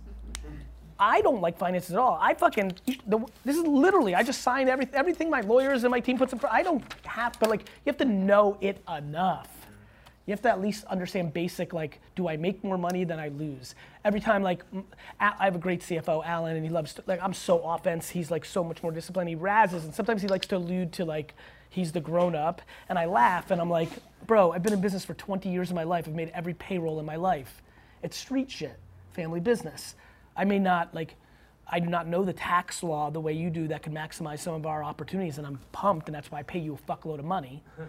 Speaker 1: I don't like finances at all. I fucking the, this is literally I just signed every, everything my lawyers and my team puts in front. I don't have, but like you have to know it enough. You have to at least understand basic like, do I make more money than I lose? Every time like, i have a great CFO, Alan, and he loves to, like I'm so offense. He's like so much more disciplined. He razzes, and sometimes he likes to allude to like he's the grown up, and I laugh, and I'm like, bro, I've been in business for 20 years of my life. I've made every payroll in my life. It's street shit, family business. I may not like. I do not know the tax law the way you do that can maximize some of our opportunities, and I'm pumped, and that's why I pay you a fuckload of money.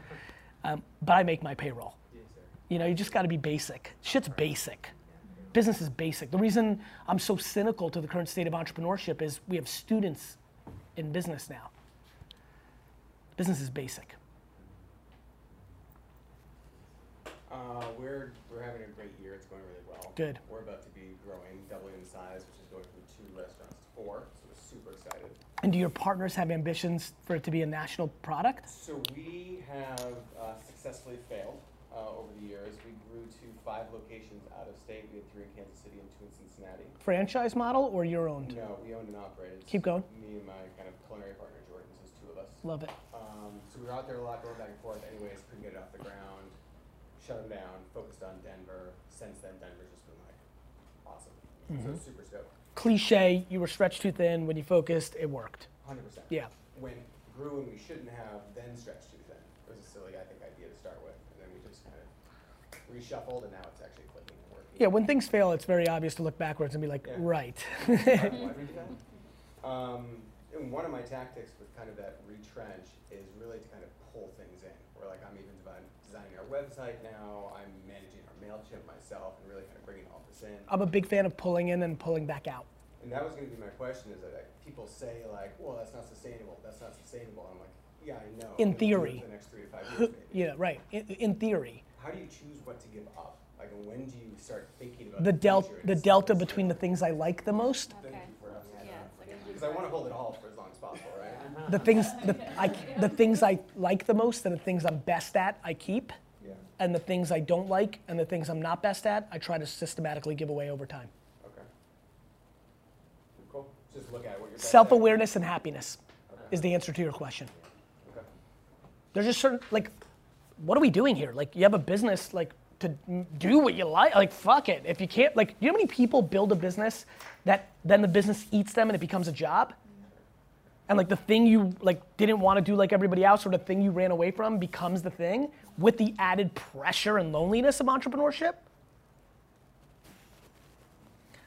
Speaker 1: Um, but I make my payroll. You know, you just got to be basic. Shit's basic. Business is basic. The reason I'm so cynical to the current state of entrepreneurship is we have students in business now. Business is basic.
Speaker 6: Uh, we're, we're having a great year, it's going really well.
Speaker 1: Good.
Speaker 6: We're about to be growing, doubling in size, which is going from two restaurants to four, so we're super excited.
Speaker 1: And do your partners have ambitions for it to be a national product?
Speaker 6: So we have uh, successfully failed uh, over the years. We grew to five locations out of state. We had three in Kansas City and two in Cincinnati.
Speaker 1: Franchise model or your owned?
Speaker 6: No, we owned and operated.
Speaker 1: Keep going.
Speaker 6: Me and my kind of culinary partner Jordan, so it's two of us.
Speaker 1: Love it.
Speaker 6: Um, so we were out there a lot, going back and forth. Anyways, couldn't get it off the ground. Shut them down. Focused on Denver. Since then, Denver's just been like awesome. So super stoked.
Speaker 1: Cliche, you were stretched too thin. When you focused, it worked.
Speaker 6: Hundred percent.
Speaker 1: Yeah.
Speaker 6: When grew and we shouldn't have, then stretched too thin. It was a silly, I think, idea to start with, and then we just kind of reshuffled, and now it's actually clicking and working.
Speaker 1: Yeah, when things fail, it's very obvious to look backwards and be like,
Speaker 6: Yeah.
Speaker 1: right.
Speaker 6: Why we do that? Um, and one of my tactics with kind of that retrench is really to kind of pull things in. Where like I'm even designing our website now, I'm managing our Mailchimp myself, and really kind of bringing all this in.
Speaker 1: I'm a big fan of pulling in and pulling back out.
Speaker 6: And that was going to be my question: is that like, people say like, "Well, that's not sustainable. That's not sustainable." I'm like, "Yeah, I know."
Speaker 1: In
Speaker 6: I'm gonna do it
Speaker 1: theory.
Speaker 6: the next three to five years, maybe.
Speaker 1: Yeah, right. In, in theory,
Speaker 6: How do you choose what to give up? Like, when do you start thinking about
Speaker 1: the delta,
Speaker 6: future
Speaker 1: the delta between the things I like the most,
Speaker 6: "Thank
Speaker 8: Okay.
Speaker 6: you for
Speaker 8: Yeah,
Speaker 6: on."
Speaker 8: like
Speaker 6: Because I want to hold it all for as long as possible, right?
Speaker 1: the things, the, I, the things I like the most, and the things I'm best at, I keep,
Speaker 6: Yeah.
Speaker 1: and the things I don't like, and the things I'm not best at, I try to systematically give away over time.
Speaker 6: Okay. Cool. Just look at what you're.
Speaker 1: Self-awareness and happiness is the answer to your question.
Speaker 6: Okay.
Speaker 1: There's just certain like, what are we doing here? Like, you have a business, like to do what you like. Like, fuck it. If you can't, like, you know how many people build a business that then the business eats them and it becomes a job? And like the thing you like didn't want to do like everybody else, or the thing you ran away from becomes the thing with the added pressure and loneliness of entrepreneurship.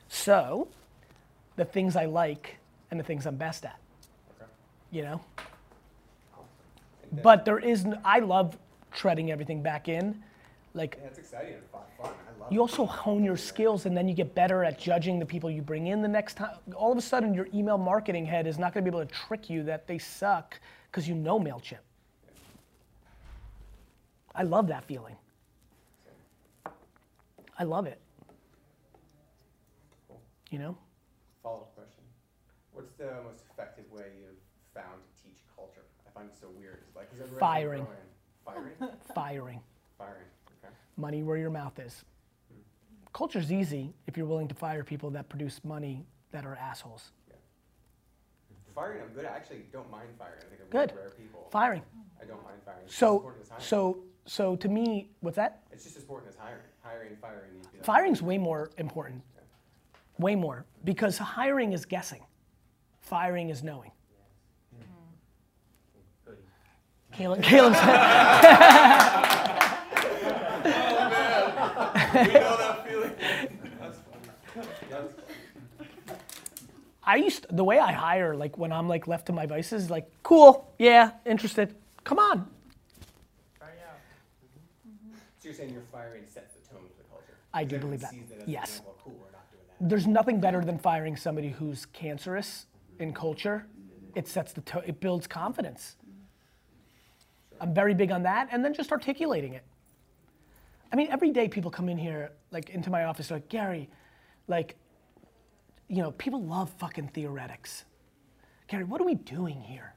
Speaker 1: So, the things I like and the things I'm best at,
Speaker 6: Okay.
Speaker 1: you know. But there is, I love treading everything back in. Like,
Speaker 6: Yeah, it's exciting and fun. fun. I love.
Speaker 1: you
Speaker 6: it.
Speaker 1: also hone your skills and then you get better at judging the people you bring in the next time. All of a sudden, your email marketing head is not going to be able to trick you that they suck because you know MailChimp. I love that feeling. I love it.
Speaker 6: Cool.
Speaker 1: You know?
Speaker 6: Follow-up question. What's the most effective way you've found to teach culture? I find it so weird. It's like,
Speaker 1: Firing.
Speaker 6: growing. Firing.
Speaker 1: Firing.
Speaker 6: Firing. Okay.
Speaker 1: Money where your mouth is. Hmm. culture's easy if you're willing to fire people that produce money that are assholes.
Speaker 6: Firing, I'm good. I actually don't mind firing. I think I'm
Speaker 1: Good.
Speaker 6: one of the rare people.
Speaker 1: Firing.
Speaker 6: I don't mind firing. It's
Speaker 1: So, so, so to me, what's that?
Speaker 6: It's just as important as hiring. Hiring, firing like-
Speaker 1: Firing's way more important. Way more. Because hiring is guessing. Firing is knowing. Caleb, Caleb oh, said,
Speaker 6: We know that feeling. That's funny. That's funny.
Speaker 1: I used the way I hire, like when I'm like left to my vices, like cool, yeah, interested. Come on.
Speaker 7: Try it out. Mm-hmm.
Speaker 6: So you're saying your firing sets the tone for the culture?
Speaker 1: I do believe that.
Speaker 6: sees it as an
Speaker 1: Yes.
Speaker 6: example cool, we're not doing that.
Speaker 1: There's nothing better than firing somebody who's cancerous in culture. It sets the tone. It builds confidence. I'm very big on that, and then just articulating it. I mean, every day people come in here, like into my office, like Gary, like, you know, people love fucking theoretics. Gary, what are we doing here?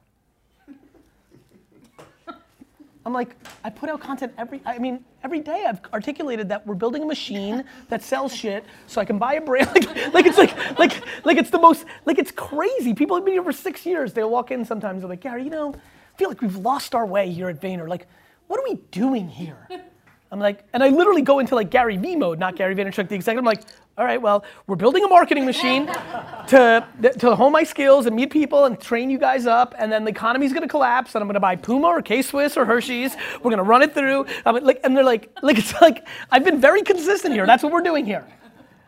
Speaker 1: I'm like, I put out content every, I mean, every day I've articulated that we're building a machine that sells shit so I can buy a brand. Like, like it's like, like, like it's the most, like it's crazy. People have been here for six years. They'll walk in sometimes, they're like, Gary, you know, feel like we've lost our way here at Vayner. Like, what are we doing here? I'm like, and I literally go into like Gary V mode, not Gary Vaynerchuk the executive. I'm like, all right, well, we're building a marketing machine to to hone my skills and meet people and train you guys up, and then the economy's gonna collapse, and I'm gonna buy Puma or K Swiss or Hershey's. We're gonna run it through. I'm like, and they're like, like it's like I've been very consistent here. That's what we're doing here.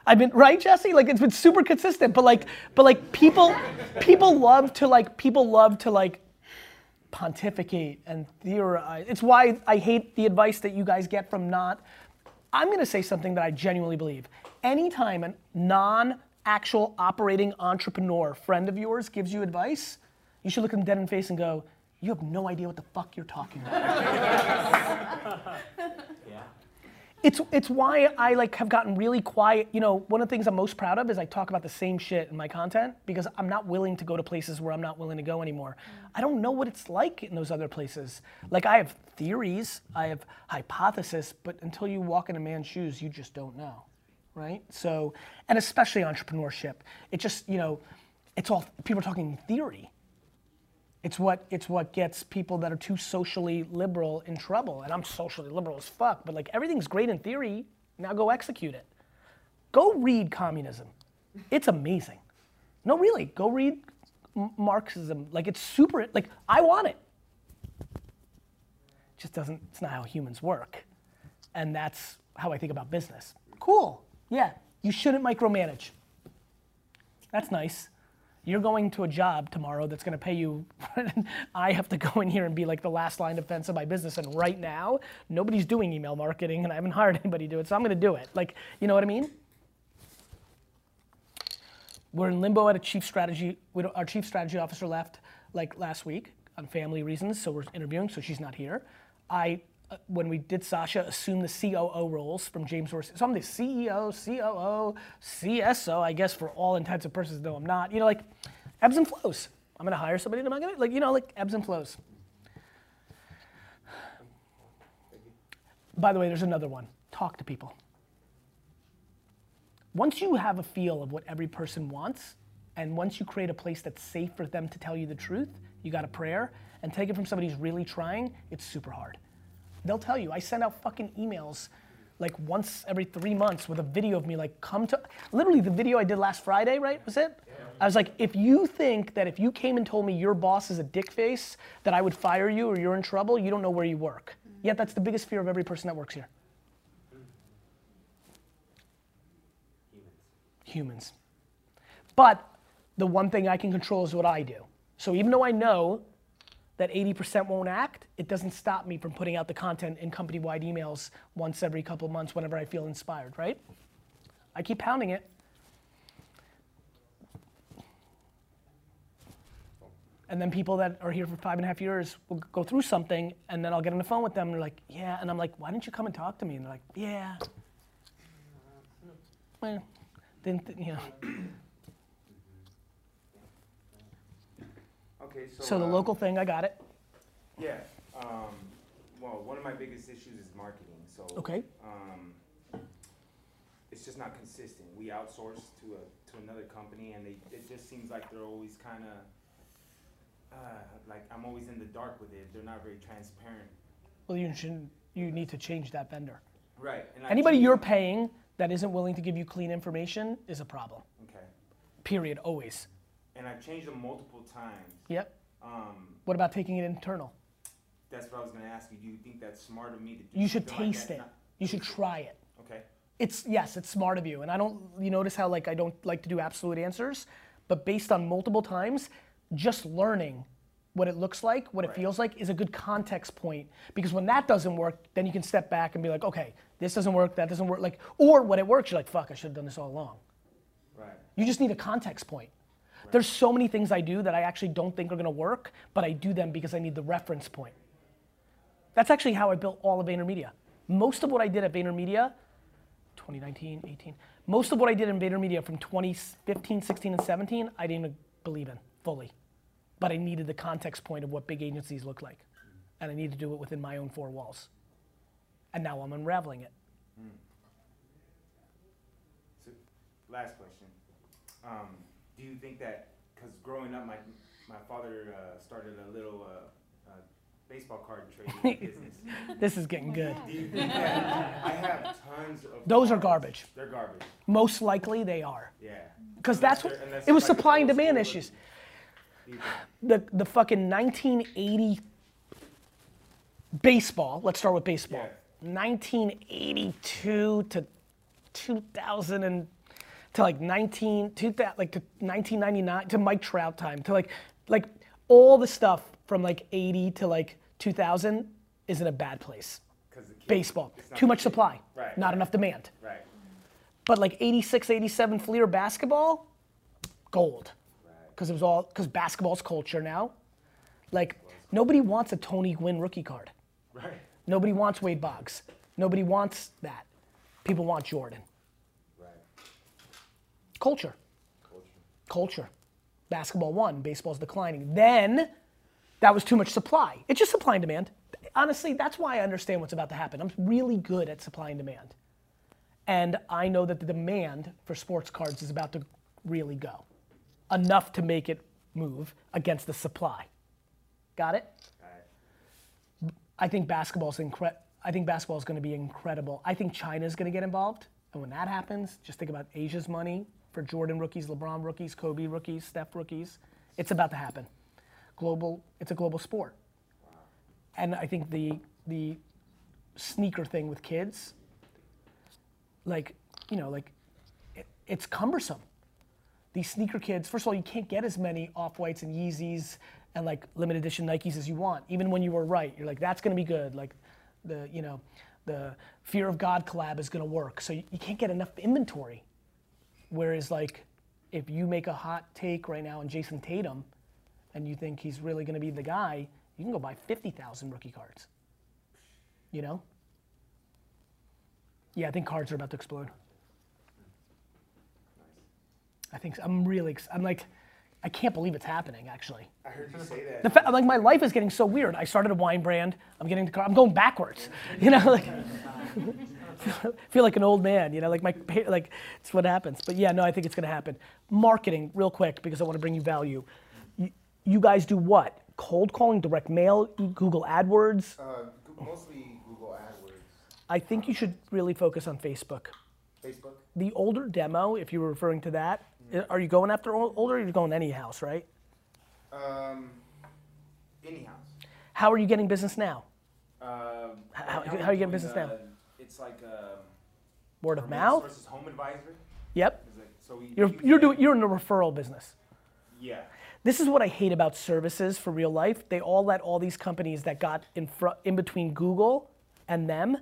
Speaker 1: I've been right, Jesse. Like it's been super consistent, but like, but like people, people love to like people love to like pontificate and theorize. It's why I hate the advice that you guys get from not. I'm to say something that I genuinely believe. Anytime a non actual operating entrepreneur friend of yours gives you advice, you should look them dead in the face and go, You have no idea what the fuck you're talking about.
Speaker 7: Yeah.
Speaker 1: It's it's why I like have gotten really quiet. You know, one of the things I'm most proud of is I talk about the same shit in my content because I'm not willing to go to places where I'm not willing to go anymore. Mm. I don't know what it's like in those other places. Like I have theories, I have hypothesis, but until you walk in a man's shoes, you just don't know, right? So, and especially entrepreneurship, it just you know, it's all people are talking theory. It's what it's what gets people that are too socially liberal in trouble. And I'm socially liberal as fuck, but like everything's great in theory. Now go execute it. Go read communism. It's amazing. No, really, go read Marxism. Like it's super. Like I want it. It just doesn't. It's not how humans work, and that's how I think about business. Cool. Yeah, you shouldn't micromanage. That's nice. You're going to a job tomorrow that's going to pay you. I have to go in here and be like the last line of defense of my business. And right now, nobody's doing email marketing, and I haven't hired anybody to do it. So I'm going to do it. Like, you know what I mean? We're in limbo at a chief strategy. Our chief strategy officer left like last week on family reasons, so we're interviewing. So she's not here. I, uh, when we did Sasha, assume the COO roles from James Dorsey. So I'm the CEO, COO, CSO, I guess for all intents and purposes. No, I'm not. You know, like ebbs and flows. I'm gonna hire somebody. and I'm gonna like you know like ebbs and flows. By the way, there's another one. Talk to people. Once you have a feel of what every person wants, and once you create a place that's safe for them to tell you the truth, you got a prayer, and take it from somebody who's really trying, it's super hard. They'll tell you. I send out fucking emails like once every three months with a video of me like come to literally the video I did last Friday, right? Was it? I was like, if you think that if you came and told me your boss is a dick face, that I would fire you or you're in trouble, you don't know where you work. Mm. Yet that's the biggest fear of every person that works here.
Speaker 7: Humans.
Speaker 1: humans. But the one thing I can control is what I do. So even though I know that 80% won't act, it doesn't stop me from putting out the content in company wide emails once every couple months whenever I feel inspired, right? I keep pounding it. And then people that are here for five and a half years will go through something, and then I'll get on the phone with them, and they're like, yeah. And I'm like, why didn't you come and talk to me? And they're like, yeah. Well, didn't, th- you know.
Speaker 8: Okay, so.
Speaker 1: So the
Speaker 8: um,
Speaker 1: local thing, I got it.
Speaker 8: Yeah, um, well, one of my biggest issues is marketing, so.
Speaker 1: Okay.
Speaker 8: Um, it's just not consistent. We outsource to a to another company, and they it just seems like they're always kind of. Uh, like I'm always in the dark with it. They're not very transparent.
Speaker 1: Well, you should. You need to change that vendor.
Speaker 8: Right. And
Speaker 1: Anybody you're paying that isn't willing to give you clean information is a problem.
Speaker 8: Okay.
Speaker 1: Period. Always.
Speaker 8: And I've changed them multiple times.
Speaker 1: Yep.
Speaker 8: Um,
Speaker 1: What about taking it internal?
Speaker 8: that's what I was gonna ask you. Do you think that's smart of me to do?
Speaker 1: You should
Speaker 8: something like
Speaker 1: taste it.
Speaker 8: Not-
Speaker 1: You should try it.
Speaker 8: Okay.
Speaker 1: It's yes, it's smart of you. And I don't you notice how like I don't like to do absolute answers, but based on multiple times, just learning what it looks like, what it
Speaker 8: Right.
Speaker 1: feels like is a good context point because when that doesn't work, then you can step back and be like, okay, this doesn't work, that doesn't work like or when it works, you're like, fuck, I should have done this all along.
Speaker 8: Right.
Speaker 1: You just need a context point. There's so many things I do that I actually don't think are gonna work, but I do them because I need the reference point. That's actually how I built all of VaynerMedia. Most of what I did at VaynerMedia, 2019, 18, most of what I did in VaynerMedia from 2015, 16, and 17, I didn't even believe in fully. But I needed the context point of what big agencies look like. And I needed to do it within my own four walls. And now I'm unraveling it.
Speaker 8: So, last question. Um, do you think that, because growing up, my, my father uh, started a little uh, uh, baseball card trading business.
Speaker 1: This is getting good.
Speaker 8: Do you think that I have tons of
Speaker 1: Those are garbage.
Speaker 8: They're garbage.
Speaker 1: Most likely they are.
Speaker 8: Yeah.
Speaker 1: Because that's what, it was
Speaker 8: like
Speaker 1: supply and demand issues.
Speaker 8: Do
Speaker 1: the the fucking 1980 baseball. Let's start with baseball.
Speaker 8: Yeah.
Speaker 1: 1982 to 2000 and to like 19 2000, like to 1999 to Mike Trout time to like like all the stuff from like 80 to like 2000 is in a bad place. Baseball, too much supply,
Speaker 8: Right.
Speaker 1: not
Speaker 8: right,
Speaker 1: enough demand.
Speaker 8: Right.
Speaker 1: But like 86, 87 Fleer basketball, gold. Because it was all, because basketball's culture now. Like, nobody wants a Tony Gwynn rookie card.
Speaker 8: Right.
Speaker 1: Nobody wants Wade Boggs. Nobody wants that. People want Jordan. Culture.
Speaker 8: Culture.
Speaker 1: Culture. Basketball won, baseball's declining. Then, that was too much supply. It's just supply and demand. Honestly, that's why I understand what's about to happen. I'm really good at supply and demand. And I know that the demand for sports cards is about to really go. Enough to make it move against the supply. Got it? I think basketball's incre- I think basketball is going to be incredible. I think China's going to get involved, and when that happens, just think about Asia's money for Jordan rookies, LeBron rookies, Kobe rookies, Steph rookies. It's about to happen. Global. It's a global sport, and I think the the sneaker thing with kids, like you know, like it, it's cumbersome these sneaker kids, first of all, you can't get as many off whites and Yeezys and like limited edition Nikes as you want. Even when you were right, you're like, that's gonna be good. Like the, you know, the Fear of God collab is gonna work. So you, you can't get enough inventory. Whereas like, if you make a hot take right now on Jayson Tatum, and you think he's really gonna be the guy, you can go buy 50,000 rookie cards. You know? Yeah, I think cards are about to explode. I think I'm really, ex- I'm like, I can't believe it's happening actually.
Speaker 8: I heard you say that.
Speaker 1: The fa- like my life is getting so weird. I started a wine brand. I'm getting to car. I'm going backwards. You know, like feel like an old man. You know, like my like it's what happens. But yeah, no, I think it's gonna happen. Marketing, real quick, because I want to bring you value. You, you guys do what? Cold calling, direct mail, Google AdWords.
Speaker 9: Uh, mostly Google AdWords.
Speaker 1: I think you should really focus on Facebook.
Speaker 9: Facebook?
Speaker 1: The older demo, if you were referring to that, i- are you going after older? Or you're going any house, right?
Speaker 9: Um, any house.
Speaker 1: How are you getting business now?
Speaker 5: Um,
Speaker 1: How- how are you getting business now?
Speaker 5: It's like um,
Speaker 1: Word of mouth.
Speaker 5: Sources Home Advisor.
Speaker 1: Yep.
Speaker 5: It- So we
Speaker 1: You're you're doing you're in the referral business.
Speaker 5: Yeah.
Speaker 1: This is what I hate about services for real life. They all let all these companies that got in front in between Google and them,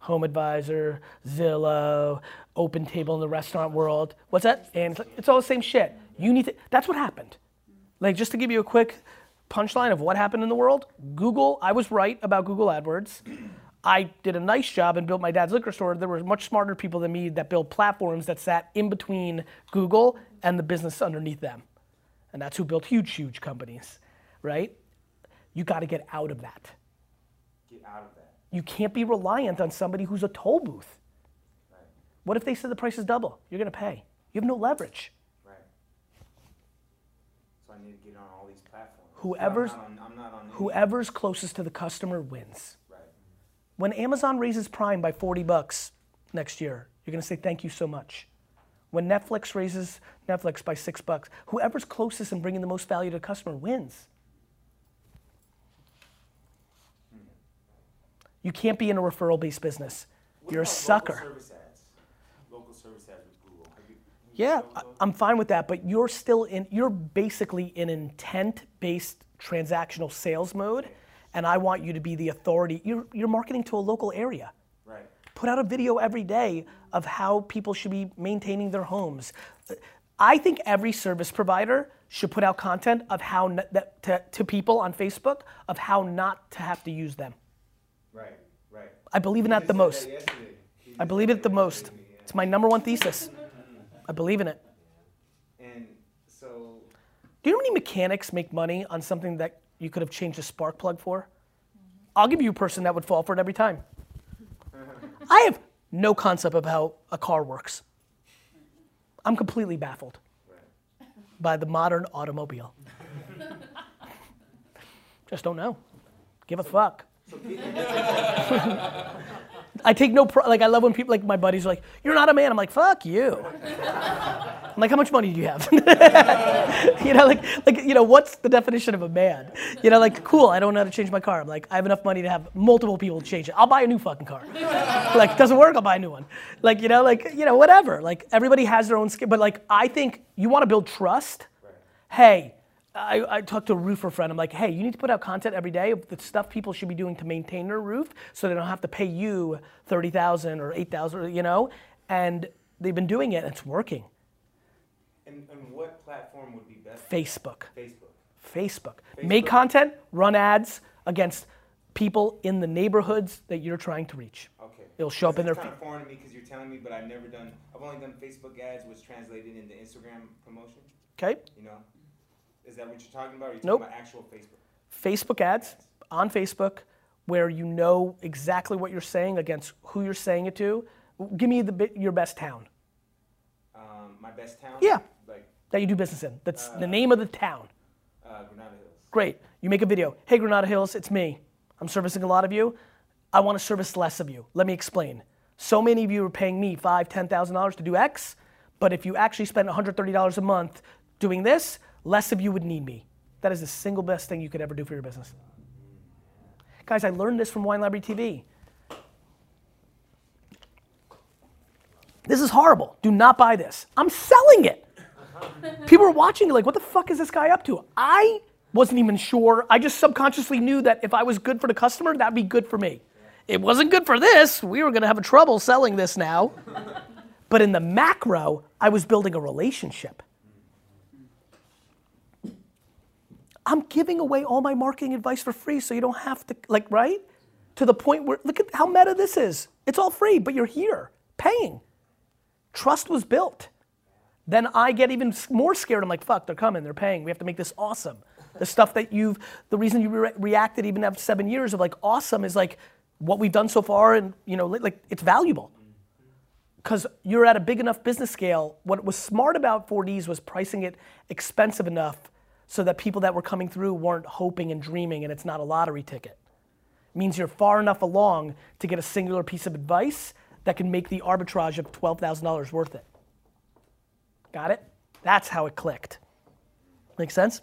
Speaker 1: Home Advisor, Zillow, Open Table in the restaurant world. What's that? And it's, like- it's all the same shit. You need to. That's what happened. Like just to give you a quick punchline of what happened in the world. Google. I was right about Google AdWords. I did a nice job and built my dad's liquor store. There were much smarter people than me that built platforms that sat in between Google and the business underneath them. And that's who built huge, huge companies, right? You got to get out of that.
Speaker 5: Get out of that.
Speaker 1: You can't be reliant on somebody who's a toll booth. Right. What if they said the price is double? You're gonna pay. You have no leverage.
Speaker 8: Right. So I need to get on all these platforms.
Speaker 1: Whoever's-
Speaker 8: I'm not on, I'm not on
Speaker 1: Whoever's closest to the customer wins. When Amazon raises Prime by 40 bucks next year, you're gonna say thank you so much. When Netflix raises Netflix by six bucks, whoever's closest and bringing the most value to the customer wins. You can't be in a referral-based business.
Speaker 8: What
Speaker 1: You're a sucker.
Speaker 8: Local service service ads with Google. Have you,
Speaker 1: Yeah? I'm fine with that, but you're still in, you're basically in intent-based transactional sales mode, and I want you to be the authority. You're, you're marketing to a local area.
Speaker 8: Right.
Speaker 1: Put out a video every day of how people should be maintaining their homes. I think every service provider should put out content of how that, to, to people on Facebook of how not to have to use them.
Speaker 6: Right, right.
Speaker 1: I believe in that the most.
Speaker 6: He just said that
Speaker 1: I believe it the most.
Speaker 6: yesterday to me, yeah.
Speaker 1: It's my number one thesis. I believe in it.
Speaker 8: And so,
Speaker 1: Do you know how many mechanics make money on something that you could have changed a spark plug for? I'll give you a person that would fall for it every time. I have no concept of how a car works. I'm completely baffled by the modern automobile. Just don't know. Give a fuck. I take no pro- like I love when people like my buddies are like, "You're not a man." I'm like, "Fuck you." I'm like, "How much money do you have?" you know, like like you know, what's the definition of a man? You know, like cool. I don't know how to change my car. I'm like, I have enough money to have multiple people change it. I'll buy a new fucking car. like, doesn't work. I'll buy a new one. Like you know, like you know, whatever. Like everybody has their own skill, but like I think you want to build trust. Hey. I, I talked to a roofer friend. I'm like, hey, you need to put out content every day of the stuff people should be doing to maintain their roof, so they don't have to pay you thirty thousand or eight thousand, you know. And they've been doing it, and it's working.
Speaker 8: and, and what platform would be best?
Speaker 1: Facebook,
Speaker 8: Facebook.
Speaker 1: Facebook. Make content, run ads against people in the neighborhoods that you're trying to reach.
Speaker 8: Okay.
Speaker 1: It'll show up in their
Speaker 8: It's kind of foreign to me because you're telling me, but I've never done. I've only done Facebook ads, which translated into Instagram promotion.
Speaker 1: Okay,
Speaker 8: You know, is that what you're talking about? Or are you
Speaker 1: Nope.
Speaker 8: talking about actual Facebook?
Speaker 1: Facebook ads on Facebook, where you know exactly what you're saying against who you're saying it to. Give me the your best town
Speaker 8: Um, my best town.
Speaker 1: Yeah.
Speaker 8: Like
Speaker 1: that you do business in. That's the name of the town.
Speaker 8: uh, Granada Hills.
Speaker 1: Great. You make a video. Hey, Granada Hills, it's me. I'm servicing a lot of you. I want to service less of you. Let me explain. So many of you are paying me five, ten thousand dollars to do X, but if you actually spend $130 a month doing this, less of you would need me. That is the single best thing you could ever do for your business. Guys, I learned this from Wine Library TV. This is horrible. Do not buy this. I'm selling it. People are watching like, what the fuck is this guy up to? I wasn't even sure. I just subconsciously knew that if I was good for the customer, that'd be good for me. It wasn't good for this. We were gonna have a trouble selling this now. but in the macro, I was building a relationship. I'm giving away all my marketing advice for free so you don't have to, like, right? To the point where, look at how meta this is. It's all free, but you're here paying. Trust was built then I get even more scared. I'm like, fuck, they're coming, they're paying. We have to make this awesome. The stuff that you've, the reason you re- reacted even after seven years of like awesome is like what we've done so far, and you know, like it's valuable. Because you're at a big enough business scale. What was smart about 4Ds was pricing it expensive enough so that people that were coming through weren't hoping and dreaming, and it's not a lottery ticket. It means you're far enough along to get a singular piece of advice that can make the arbitrage of $12,000 worth it. Got it? That's how it clicked. Make sense?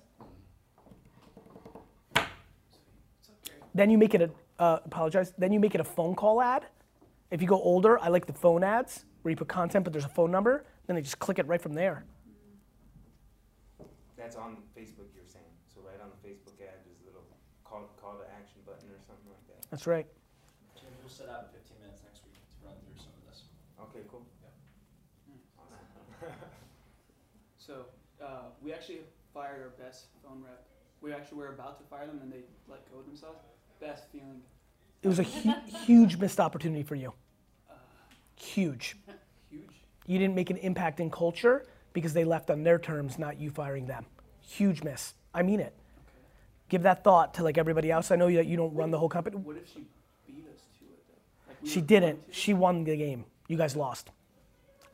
Speaker 1: Then you make it a, uh, apologize, then you make it a phone call ad. If you go older, I like the phone ads where you put content but there's a phone number, then they just click it right from there.
Speaker 8: That's on Facebook, you're saying. So right on the Facebook ad, there's a little call, call to action button or something like that.
Speaker 1: That's right.
Speaker 10: Jim, we'll set out in fifteen minutes next week to run through some of this.
Speaker 8: Okay, cool. Yeah. Awesome.
Speaker 11: So, uh, we actually fired our best phone rep. We actually were about to fire them and they let go of themselves. Best feeling.
Speaker 1: It was a hu- huge missed opportunity for you. Huge.
Speaker 11: Huge.
Speaker 1: You didn't make an impact in culture because they left on their terms, not you firing them. Huge miss. I mean it. Give that thought to like everybody else. I know that you don't run the whole company.
Speaker 11: What if she beat us to it though? Like we
Speaker 1: She didn't. She won the game. You guys lost.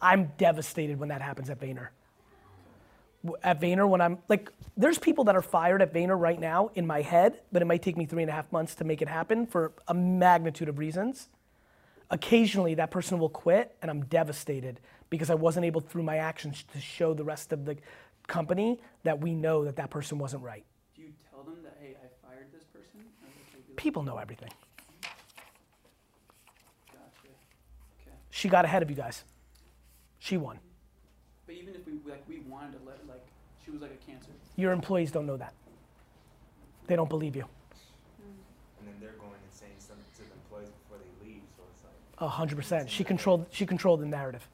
Speaker 1: I'm devastated when that happens at Vayner. At Vayner, when I'm like, there's people that are fired at Vayner right now in my head, but it might take me three and a half months to make it happen for a magnitude of reasons. Occasionally, that person will quit, and I'm devastated because I wasn't able through my actions to show the rest of the company that we know that that person wasn't right.
Speaker 11: Do you tell them that hey, I fired this person? Or is it they do-
Speaker 1: People know everything.
Speaker 11: Gotcha. Okay.
Speaker 1: She got ahead of you guys. She won.
Speaker 11: But even if we like we wanted to let like she was like a cancer.
Speaker 1: Your employees don't know that. They don't believe you. Mm.
Speaker 8: And then they're going and saying something to the employees before they leave, so it's like.
Speaker 1: A hundred percent. She controlled. She controlled the narrative.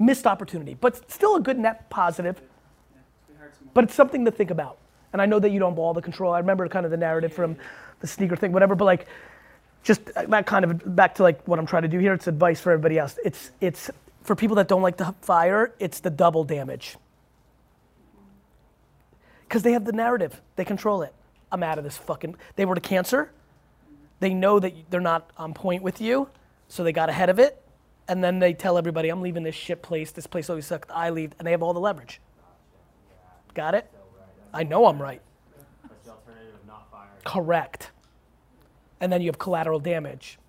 Speaker 1: Missed opportunity, but still a good net positive.
Speaker 11: Yeah. So we hired some more.
Speaker 1: But it's something to think about. And I know that you don't have all the control. I remember kind of the narrative from the sneaker thing, whatever. But like, just uh, that kind of back to like what I'm trying to do here. It's advice for everybody else. It's it's for people that don't like the fire. It's the double damage. Because they have the narrative. They control it. I'm out of this fucking. They were to cancer. They know that they're not on point with you, so they got ahead of it. And then they tell everybody, I'm leaving this shit place. This place always sucked. I leave. And they have all the leverage. Got it? I know I'm right.
Speaker 7: That's the alternative of not firing.
Speaker 1: Correct. And then you have collateral damage.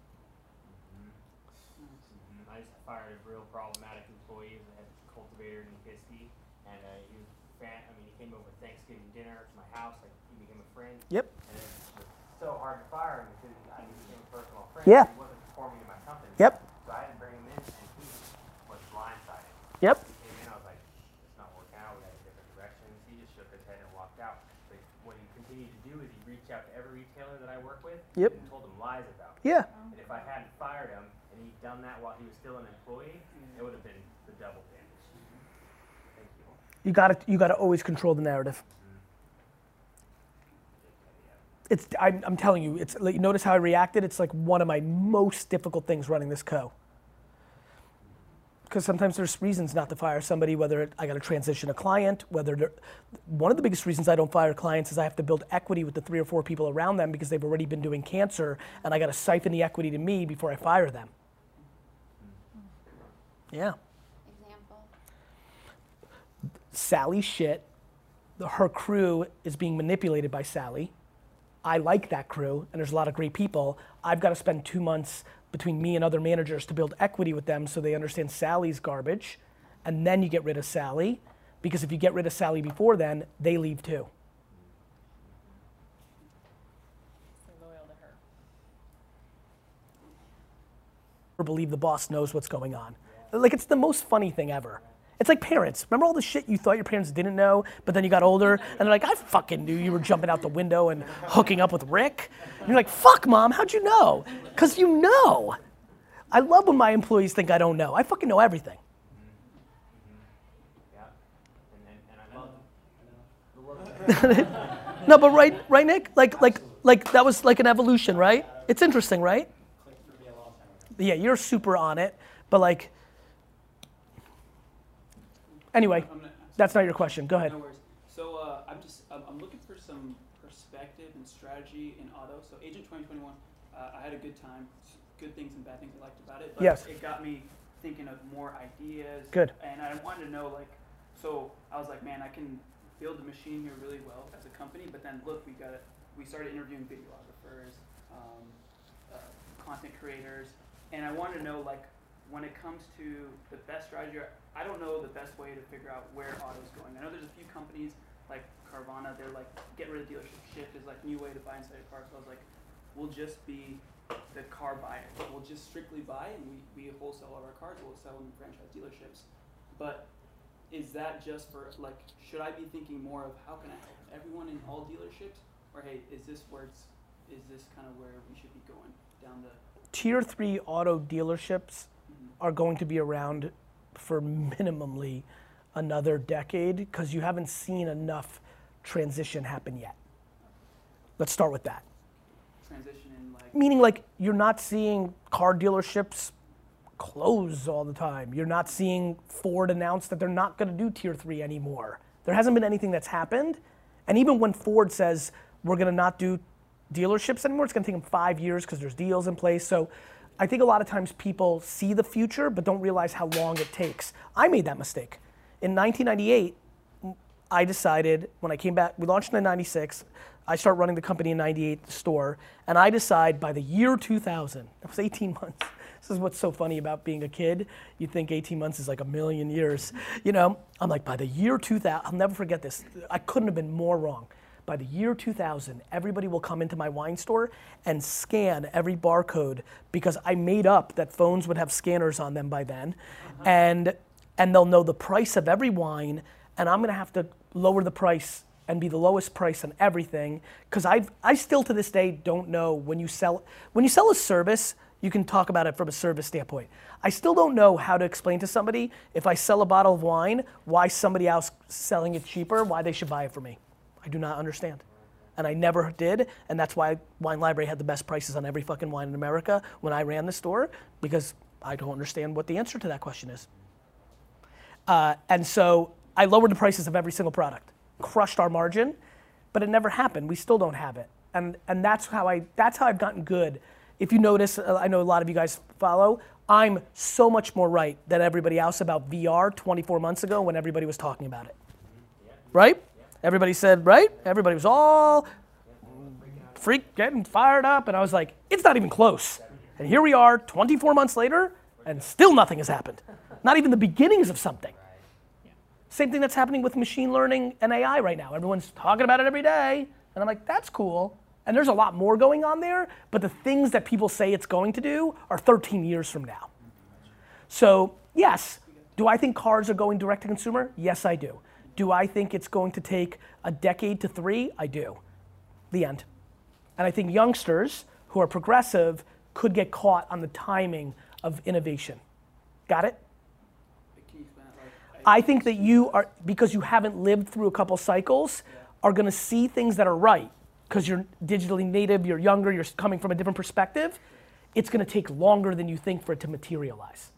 Speaker 7: Mhm. I just fired a real problematic employee, the head cultivator in Kiski, and uh, he was fan. I mean, he came over Thanksgiving dinner to my house. Like he became a friend.
Speaker 1: Yep.
Speaker 7: And so hard to fire him because I became a personal friend.
Speaker 1: Yeah.
Speaker 7: He wasn't performing in my company.
Speaker 1: Yep.
Speaker 7: So I had to bring him in, and he was blindsided.
Speaker 1: Yep.
Speaker 7: He came in, I was like, it's not working out. We had different directions. He just shook his head and walked out. But what he continued to do is he reached out to every retailer that I work with
Speaker 1: Yep.
Speaker 7: and told them lies about. me.
Speaker 1: Yeah.
Speaker 7: And if I hadn't fired him and he'd done that while he was still an employee, mm-hmm. it would have been the double damage. Thank you.
Speaker 1: You got to you got to always control the narrative. Mm-hmm. It's I'm, I'm telling you, it's like, notice how I reacted. It's like one of my most difficult things running this co. Because sometimes there's reasons not to fire somebody, whether it, I got to transition a client, whether one of the biggest reasons I don't fire clients is I have to build equity with the three or four people around them because they've already been doing cancer, and I got to siphon the equity to me before I fire them. Yeah.
Speaker 4: Example.
Speaker 1: Sally shit. The- Her crew is being manipulated by Sally. I like that crew, and there's a lot of great people. I've got to spend two months between me and other managers to build equity with them so they understand Sally's garbage. And then you get rid of Sally, because if you get rid of Sally before then, they leave too.
Speaker 2: Stay loyal to her.
Speaker 1: or believe the boss knows what's going on. Like it's the most funny thing ever. It's like parents. Remember all the shit you thought your parents didn't know, but then you got older and they're like, I fucking knew you were jumping out the window and hooking up with Rick. And you're like, fuck mom, how'd you know? Because you know. I love when my employees think I don't know. I fucking know everything. No, but right, right, Nick? Like, like, like that was like an evolution, right? It's interesting, right? Yeah, you're super on it, but like, anyway, that's not your question. Go ahead.
Speaker 11: No worries. So uh, I'm just I'm, I'm looking for some perspective and strategy in auto. So Agent 2021, uh, I had a good time. Good things and bad things I liked about it. But
Speaker 1: Yes.
Speaker 11: it got me thinking of more ideas.
Speaker 1: Good.
Speaker 11: And I wanted to know like, so I was like, man, I can build the machine here really well as a company. But then look, we got we started interviewing videographers, um, uh, content creators, and I wanted to know like when it comes to the best strategy. I don't know the best way to figure out where auto's going. I know there's a few companies like Carvana. They're like get rid of dealership shift is like new way to buy inside a car. So I was like, we'll just be the car buyer. We'll just strictly buy and we, we wholesale all our cars. We'll sell them in franchise dealerships. But is that just for like should I be thinking more of how can I help everyone in all dealerships or hey is this where it's is this kind of where we should be going down the
Speaker 1: Tier three auto dealerships. Are going to be around for minimally another decade because you haven't seen enough transition happen yet. Let's start with that.
Speaker 11: transition in like
Speaker 1: Meaning, like, you're not seeing car dealerships close all the time. You're not seeing Ford announce that they're not going to do tier three anymore. There hasn't been anything that's happened. And even when Ford says we're going to not do dealerships anymore, it's going to take them five years because there's deals in place. So I think a lot of times people see the future but don't realize how long it takes. I made that mistake. In 1998, I decided when I came back, we launched in 96. I start running the company in 98, the store, and I decide by the year 2000, that was 18 months. This is what's so funny about being a kid. You think 18 months is like a million years. You know, I'm like, by the year 2000, I'll never forget this. I couldn't have been more wrong. By the year 2000, everybody will come into my wine store and scan every barcode because I made up that phones would have scanners on them by then. Uh-huh. And, and they'll know the price of every wine, and I'm gonna have to lower the price and be the lowest price on everything because I I still to this day don't know when you sell when you sell a service you can talk about it from a service standpoint. I still don't know how to explain to somebody if I sell a bottle of wine why somebody else selling it cheaper why they should buy it from me. I do not understand. And I never did, and that's why Wine Library had the best prices on every fucking wine in America when I ran the store, because I don't understand what the answer to that question is. Uh, and so I lowered the prices of every single product, crushed our margin, but it never happened. We still don't have it, and and that's how I that's how I've gotten good. If you notice, uh, I know a lot of you guys follow. I'm so much more right than everybody else about VR 24 months ago when everybody was talking about it. Right? Everybody said right. Everybody was all freak getting fired up, and I was like, it's not even close. And here we are, 24 months later, and still nothing has happened. Not even the beginnings of something. Same thing that's happening with machine learning and AI right now. Everyone's talking about it every day. And I'm like, that's cool. And there's a lot more going on there, but the things that people say it's going to do are 13 years from now. So, yes, do I think cars are going direct to consumer? Yes, I do. Do I think it's going to take a decade to three? I do. The end. And I think youngsters who are progressive could get caught on the timing of innovation. Got it?
Speaker 11: Can you explain that? Like,
Speaker 1: I think that you are, because you haven't lived through a couple cycles, are going to see things that are right because you're digitally native, you're younger, you're coming from a different perspective. It's going to take longer than you think for it to materialize.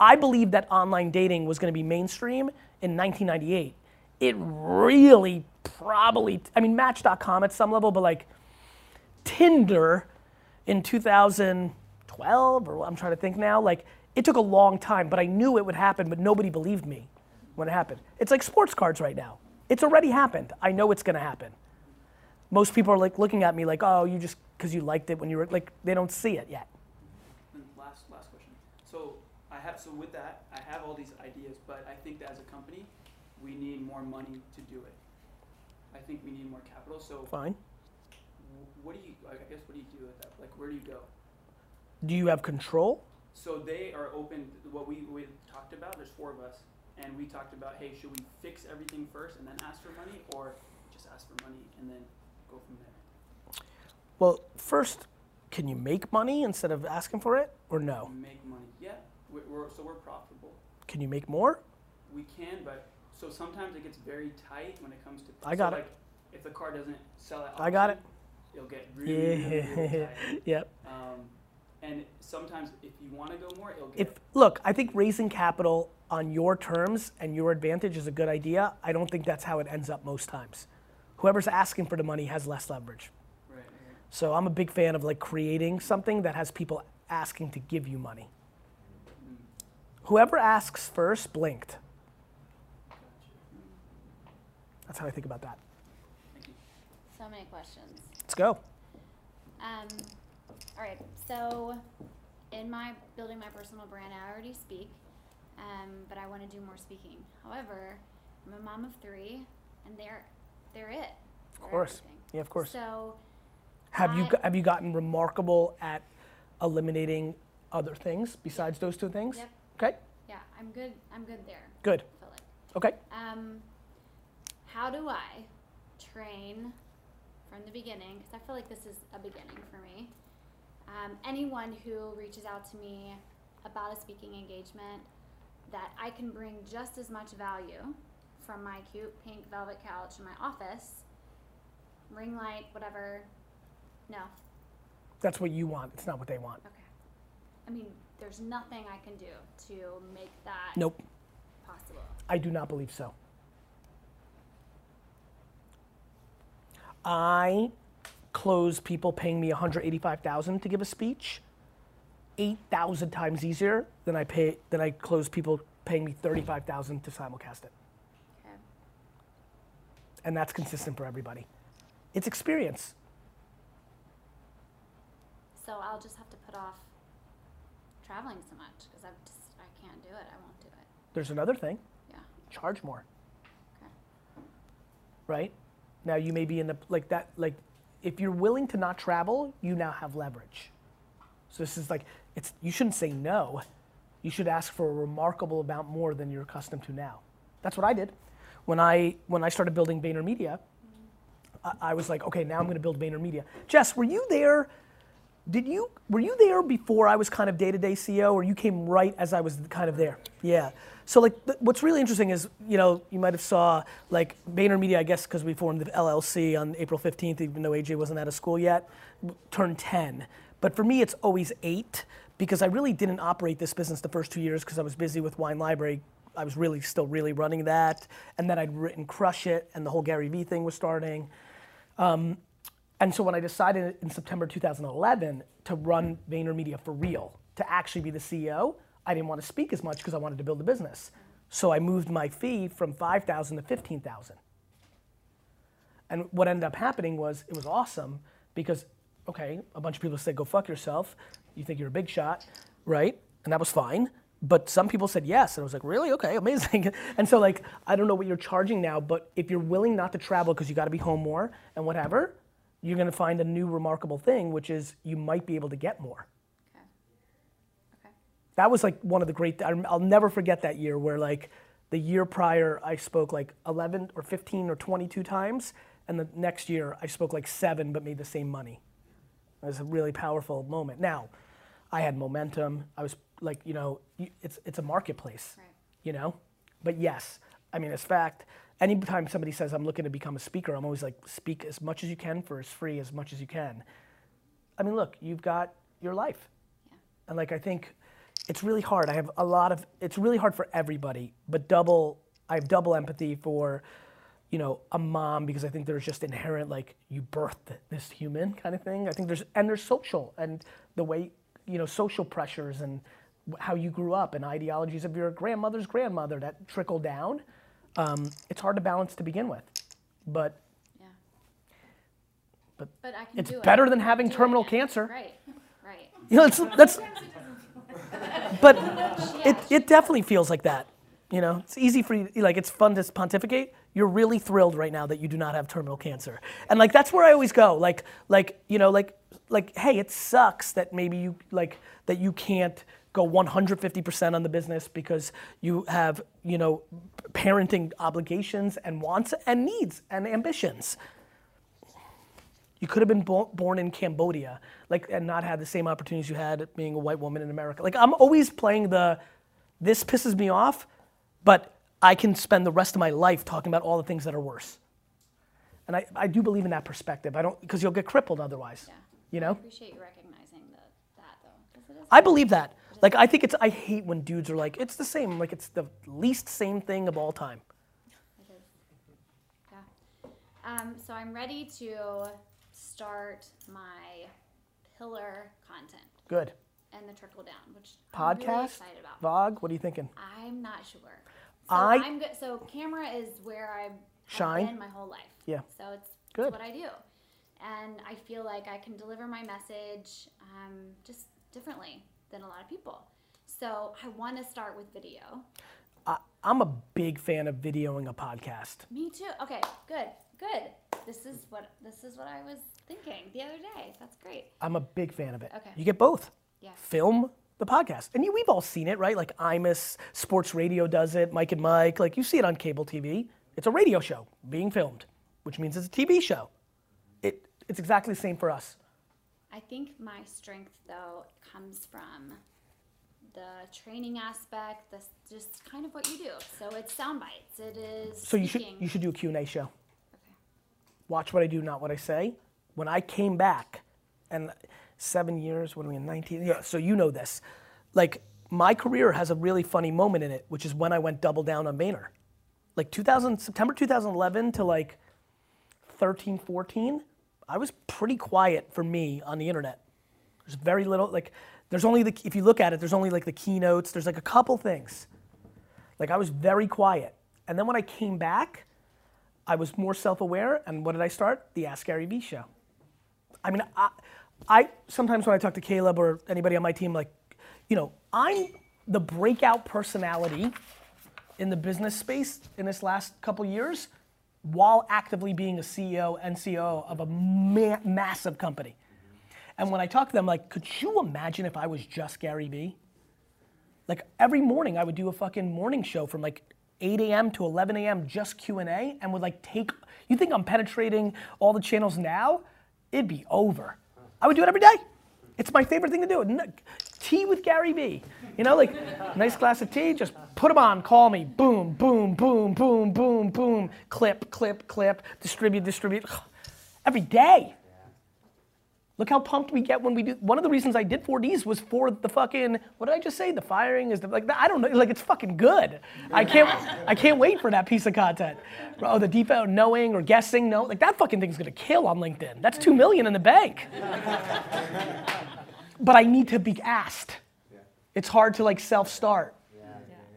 Speaker 1: I believe that online dating was going to be mainstream in 1998. It really probably, I mean, Match.com at some level, but like Tinder in 2012, or I'm trying to think now, like it took a long time, but I knew it would happen, but nobody believed me when it happened. It's like sports cards right now. It's already happened. I know it's going to happen. Most people are like looking at me like, oh, you just because you liked it when you were like, they don't see it yet.
Speaker 11: And last last question. So I have so with that I have all these ideas, but I think that as a company, we need more money to do it. I think we need more capital. So
Speaker 1: Fine.
Speaker 11: what do you? I guess what do you do with that? Like where do you go?
Speaker 1: Do you have control?
Speaker 11: So they are open. What we we talked about. There's four of us, and we talked about, hey, should we fix everything first and then ask for money, or just ask for money and then go from there?
Speaker 1: Well, first, can you make money instead of asking for it, or no?
Speaker 11: Make money. Yeah. We're, so we're profitable.
Speaker 1: Can you make more?
Speaker 11: We can, but so sometimes it gets very tight when it comes to.
Speaker 1: I got
Speaker 11: so
Speaker 1: it.
Speaker 11: Like, if the car doesn't sell at
Speaker 1: I got
Speaker 11: auction, It'll get really, really, really
Speaker 1: Yeah.
Speaker 11: tight.
Speaker 1: yep.
Speaker 11: Um, and sometimes if you want to go more, it'll get.
Speaker 1: If look, I think raising capital on your terms and your advantage is a good idea. I don't think that's how it ends up most times. Whoever's asking for the money has less leverage.
Speaker 11: right, right.
Speaker 1: So I'm a big fan of like creating something that has people asking to give you money. Whoever asks first blinked. That's how I think about that.
Speaker 12: So many questions.
Speaker 1: Let's go.
Speaker 12: Um, all right, so in my building my personal brand, I already speak, um, but I want to do more speaking. However, I'm a mom of three, and they're they're it.
Speaker 1: Of
Speaker 12: They're
Speaker 1: course.
Speaker 12: everything.
Speaker 1: Yeah, of course.
Speaker 12: So
Speaker 1: Have you
Speaker 12: I-
Speaker 1: go- have you gotten remarkable at eliminating other things besides those two things?
Speaker 12: Yep.
Speaker 1: Okay.
Speaker 12: yeah, I'm good. I'm good there.
Speaker 1: Good.
Speaker 12: Like.
Speaker 1: Okay.
Speaker 12: Um, how do I train from the beginning? Because I feel like this is a beginning for me. Um, anyone who reaches out to me about a speaking engagement, that I can bring just as much value from my cute pink velvet couch in my office, ring light, whatever. No,
Speaker 1: That's what you want. It's not what they want.
Speaker 12: okay. I mean, there's nothing I can do to make that
Speaker 1: Nope.
Speaker 12: possible.
Speaker 1: I do not believe so. I close people paying me 185,000 to give a speech eight thousand times easier than I pay than I close people paying me thirty five thousand to simulcast it.
Speaker 12: Okay.
Speaker 1: And that's consistent for everybody. It's experience.
Speaker 12: So I'll just have to put off traveling so much because I just I can't do it. I won't do it.
Speaker 1: There's another thing.
Speaker 12: Yeah.
Speaker 1: Charge more.
Speaker 12: Okay.
Speaker 1: Right? Now you may be in the like that like if you're willing to not travel, you now have leverage. So this is like it's you shouldn't say no. You should ask for a remarkable amount more than you're accustomed to now. That's what I did. When I when I started building VaynerMedia, I, I was like, okay, now I'm going to build VaynerMedia. Jess, were you there? Did you were you there before I was kind of day-to-day CEO, or you came right as I was kind of there? Yeah. So like, th- what's really interesting is, you know, you might have saw like VaynerMedia, I guess, because we formed the LLC on April 15th, even though AJ wasn't out of school yet, turned 10. But for me, it's always eight because I really didn't operate this business the first two years because I was busy with Wine Library. I was really still really running that, and then I'd written Crush It, and the whole Gary Vee thing was starting. Um, and so when I decided in September 2011 to run VaynerMedia for real, to actually be the CEO, I didn't want to speak as much because I wanted to build a business. So I moved my fee from 5,000 to 15,000. And what ended up happening was it was awesome because, okay, a bunch of people said, go fuck yourself. You think you're a big shot, right? And that was fine. But some people said yes. And I was like, really? Okay, amazing. and so, like, I don't know what you're charging now, but if you're willing not to travel because you got to be home more and whatever, you're going to find a new remarkable thing, which is you might be able to get more.
Speaker 12: Okay. Okay.
Speaker 1: That was like one of the great, I'll never forget that year where, like, the year prior, I spoke like 11 or 15 or 22 times. And the next year, I spoke like seven, but made the same money. It was a really powerful moment. Now, I had momentum. I was like, you know, it's, it's a marketplace,
Speaker 12: Right.
Speaker 1: you know? But yes, I mean, as fact, anytime somebody says I'm looking to become a speaker, I'm always like, speak as much as you can for as free as much as you can. I mean, look, you've got your life.
Speaker 12: Yeah.
Speaker 1: And like, I think it's really hard. I have a lot of, it's really hard for everybody, but double, I have double empathy for, you know, a mom because I think there's just inherent, like, you birthed this human kind of thing. I think there's, and there's social and the way, you know, social pressures and how you grew up and ideologies of your grandmother's grandmother that trickle down. Um, it's hard to balance to begin with, but
Speaker 12: Yeah.
Speaker 1: But
Speaker 12: but I can
Speaker 1: it's
Speaker 12: do it.
Speaker 1: better than having terminal
Speaker 12: it.
Speaker 1: cancer.
Speaker 12: Right. Right.
Speaker 1: you know, it's, that's, but it, it definitely feels like that. You know, it's easy for you, like, it's fun to pontificate. You're really thrilled right now that you do not have terminal cancer. And like, that's where I always go. Like, like, you know, like, like, hey, it sucks that maybe you, like, that you can't go 150% on the business because you have, you know, parenting obligations and wants and needs and ambitions. You could have been bo- born in Cambodia, like, and not had the same opportunities you had being a white woman in America. Like, I'm always playing the, this pisses me off, but I can spend the rest of my life talking about all the things that are worse. And I, I do believe in that perspective. I don't, because you'll get crippled otherwise.
Speaker 12: Yeah.
Speaker 1: You
Speaker 12: I
Speaker 1: know?
Speaker 12: appreciate you recognizing the, that though, 'cause it is
Speaker 1: I believe that. Like, I think it's, I hate when dudes are like, it's the same, like, it's the least same thing of all time.
Speaker 12: It is. Yeah. Um, so I'm ready to start my pillar content
Speaker 1: Good.
Speaker 12: and the trickle down, which podcast, I'm really excited about.
Speaker 1: Vog, what are you thinking?
Speaker 12: I'm not sure. So
Speaker 1: I-
Speaker 12: I'm good. So camera is where I've
Speaker 1: Shine?
Speaker 12: been my whole life.
Speaker 1: Yeah.
Speaker 12: So it's, it's
Speaker 1: Good.
Speaker 12: what I do, and I feel like I can deliver my message um, just differently than a lot of people. So I want to start with video.
Speaker 1: I, I'm a big fan of videoing a podcast.
Speaker 12: Me too. Okay, good, good. This is what this is what I was thinking the other day. That's great.
Speaker 1: I'm a big fan of it.
Speaker 12: Okay.
Speaker 1: You get both.
Speaker 12: Yeah.
Speaker 1: Film the podcast. And you, we've all seen it, right? Like Imus, Sports Radio does it, Mike and Mike. Like you see it on cable TV. It's a radio show being filmed, which means it's a TV show. It, it's exactly the same for us.
Speaker 12: I think my strength though comes from the training aspect, the just kind of what you do. So it's sound bites. It is.
Speaker 1: So you should, you should do a Q&A show.
Speaker 12: Okay.
Speaker 1: Watch what I do, not what I say. When I came back, and seven years, what are we in, 19? Yeah, so you know this. Like, my career has a really funny moment in it, which is when I went double down on Vayner. Like 2000, September 2011 to like 13, 14, I was pretty quiet for me on the internet. There's very little, like, There's only the if you look at it, there's only like the keynotes. There's like a couple things. Like I was very quiet, and then when I came back, I was more self-aware. And what did I start? The Ask Gary Vee show. I mean, I, I sometimes when I talk to Caleb or anybody on my team, like, you know, I'm the breakout personality in the business space in this last couple years, while actively being a CEO and CEO of a ma- massive company. And when I talk to them, like, could you imagine if I was just Gary Vee? Like every morning, I would do a fucking morning show from like 8 a.m. to 11 a.m. just Q and A, and would like take. You think I'm penetrating all the channels now? It'd be over. I would do it every day. It's my favorite thing to do. Tea with Gary Vee. You know, like nice glass of tea. Just put them on. Call me. Boom, boom, boom, boom, boom, boom. Clip, clip, clip. Distribute, distribute. Every day. Look how pumped we get when we do. One of the reasons I did 4Ds was for the fucking. What did I just say? The firing is the, like. I don't know. Like it's fucking good. I can't. I can't wait for that piece of content. Oh, the deep out knowing or guessing. No, like that fucking thing's gonna kill on LinkedIn. That's two million in the bank. But I need to be asked. It's hard to like self-start.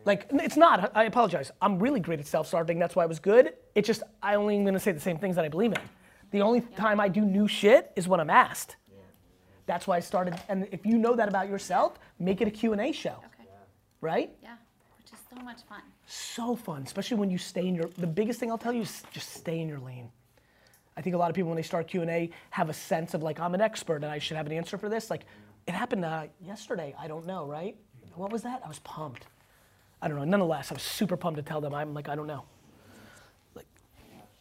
Speaker 1: Like it's not. I apologize. I'm really great at self-starting. That's why I was good. It's just I only am gonna say the same things that I believe in. The only time I do new shit is when I'm asked. That's why I started. And if you know that about yourself, make it a Q&A show.
Speaker 12: Okay.
Speaker 1: Right?
Speaker 12: Yeah, which is so much fun.
Speaker 1: So fun, especially when you stay in your. The biggest thing I'll tell you is just stay in your lane. I think a lot of people when they start Q&A have a sense of like I'm an expert and I should have an answer for this. Like it happened uh, yesterday. I don't know, right? What was that? I was pumped. I don't know. Nonetheless, I was super pumped to tell them I'm like I don't know. Like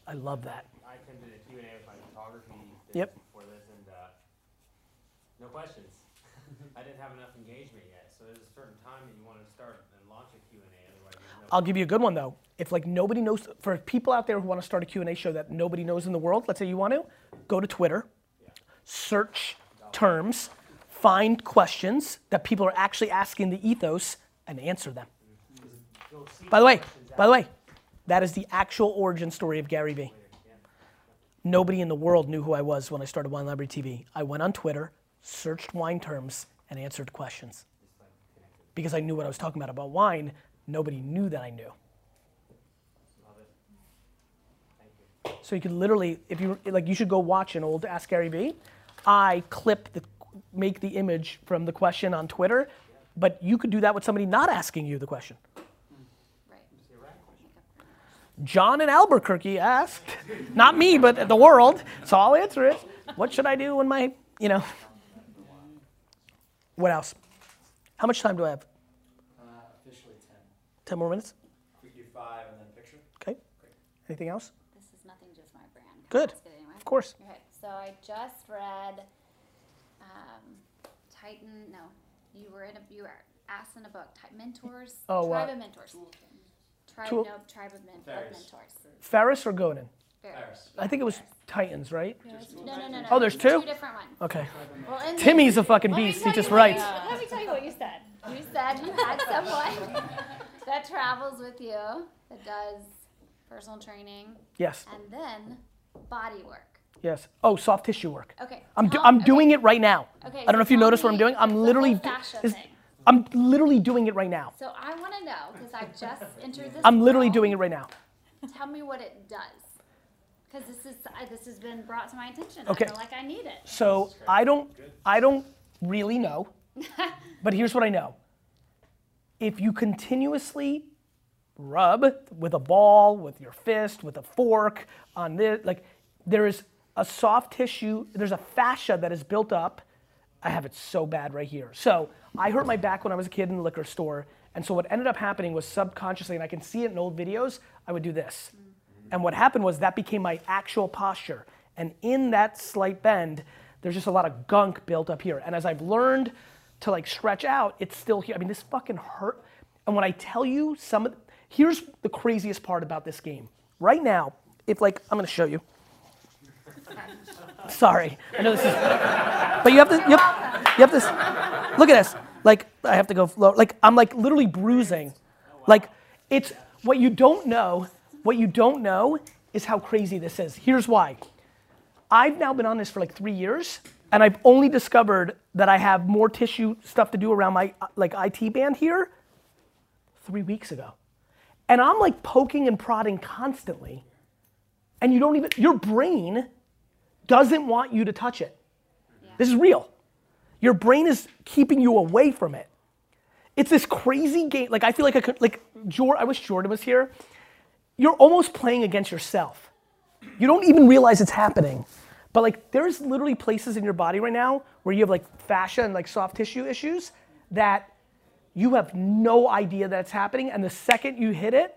Speaker 1: I love that.
Speaker 7: I attended a Q&A with my photography
Speaker 1: Yep.
Speaker 7: before this, and uh, no questions. I didn't have enough engagement yet, so there's a certain time that you want to start and launch a Q&A, otherwise no
Speaker 1: I'll give you a good one though. If like nobody knows, for people out there who want to start a Q&A show that nobody knows in the world, let's say you want to, go to Twitter, search terms, find questions that people are actually asking the ethos, and answer them. By the way, by the way, that is the actual origin story of Gary Vee. Nobody in the world knew who I was when I started Wine Library TV. I went on Twitter, searched wine terms, and answered questions. Because I knew what I was talking about about wine, nobody knew that I knew. So you could literally, if you like, you should go watch an old Ask Gary Vee. I clip the, make the image from the question on Twitter, but you could do that with somebody not asking you the question.
Speaker 12: Right.
Speaker 1: John in Albuquerque asked, not me, but the world. So I'll answer it. What should I do when my, you know? What else? How much time do I have?
Speaker 10: Uh, officially ten.
Speaker 1: 10 more minutes?
Speaker 10: We could do five and then picture.
Speaker 1: Okay. Anything else?
Speaker 12: This is nothing just my brand. Can
Speaker 1: Good.
Speaker 12: anyway?
Speaker 1: Of course.
Speaker 12: Okay, so I just read Titan. No, you were in a you were asked in a book. Ti- mentors.
Speaker 1: Oh,
Speaker 12: Tribe
Speaker 1: uh,
Speaker 12: of mentors. Tribe.
Speaker 1: Tool-
Speaker 12: No, tribe of, men, of mentors.
Speaker 1: Ferriss or Godin?
Speaker 10: Ferriss.
Speaker 1: I think it was Titans, right?
Speaker 12: No, no, no, no.
Speaker 1: Oh, there's two?
Speaker 12: Two different ones.
Speaker 1: Okay.
Speaker 12: Well, in
Speaker 1: Timmy's a fucking beast. He just writes.
Speaker 12: you- let me tell you what you said. You said you had someone that travels with you that does personal training
Speaker 1: Yes,
Speaker 12: and then body work.
Speaker 1: Yes. Oh, soft tissue work.
Speaker 12: Okay.
Speaker 1: I'm, do, I'm
Speaker 12: okay.
Speaker 1: doing it right now.
Speaker 12: Okay,
Speaker 1: I don't know if you noticed what I'm doing. I'm literally.
Speaker 12: thing.
Speaker 1: I'm literally doing it right now.
Speaker 12: So I want to know because I just entered this.
Speaker 1: I'm literally
Speaker 12: world.
Speaker 1: doing it right now.
Speaker 12: Tell me what it does, because this is this has been brought to my attention.
Speaker 1: Okay.
Speaker 12: I feel like I need it.
Speaker 1: So I don't, I don't really know, but here's what I know. If you continuously rub with a ball, with your fist, with a fork on this, like there is a soft tissue, there's a fascia that is built up. I have it so bad right here. So I hurt my back when I was a kid in the liquor store. And so what ended up happening was subconsciously, and I can see it in old videos, I would do this. And what happened was that became my actual posture. And in that slight bend, there's just a lot of gunk built up here. And as I've learned to like stretch out, it's still here. I mean, this fucking hurt. And when I tell you some of, here's the craziest part about this game. Right now, if like, I'm gonna show you. Sorry, I know this is, but you have to, you have, you have this, look at this. Like, I have to go, low, like, I'm like literally bruising. Like, it's, what you don't know, what you don't know is how crazy this is. Here's why. I've now been on this for like three years, And I've only discovered that I have more tissue stuff to do around my like IT band here three weeks ago. And I'm like poking and prodding constantly. And you don't even, your brain doesn't want you to touch it. This is real. Your brain is keeping you away from it. It's this crazy game. Like I feel like I could, like Jordan, I wish Jordan was here. You're almost playing against yourself. You don't even realize it's happening. But like there's literally places in your body right now where you have like fascia and like soft tissue issues that you have no idea that's happening. And the second you hit it,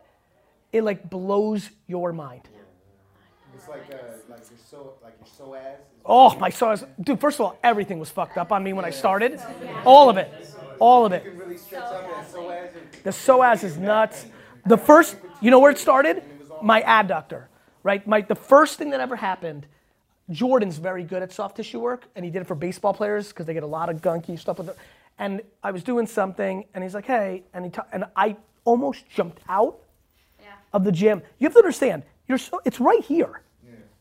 Speaker 1: it like blows your mind.
Speaker 9: It's like, uh, like your so, like your psoas. is-
Speaker 1: Oh, my psoas. Dude, first of all, everything was fucked up on me when I started. All of it. All of it.
Speaker 9: You can really stretch out that psoas.
Speaker 1: The psoas is nuts. The first, you know where it started? My adductor, right? My, the first thing that ever happened, Jordan's very good at soft tissue work, and he did it for baseball players because they get a lot of gunky stuff with it. And I was doing something, and he's like, hey, and, he ta- and I almost jumped out
Speaker 12: Yeah.
Speaker 1: of the gym. You have to understand, you're so, it's right here.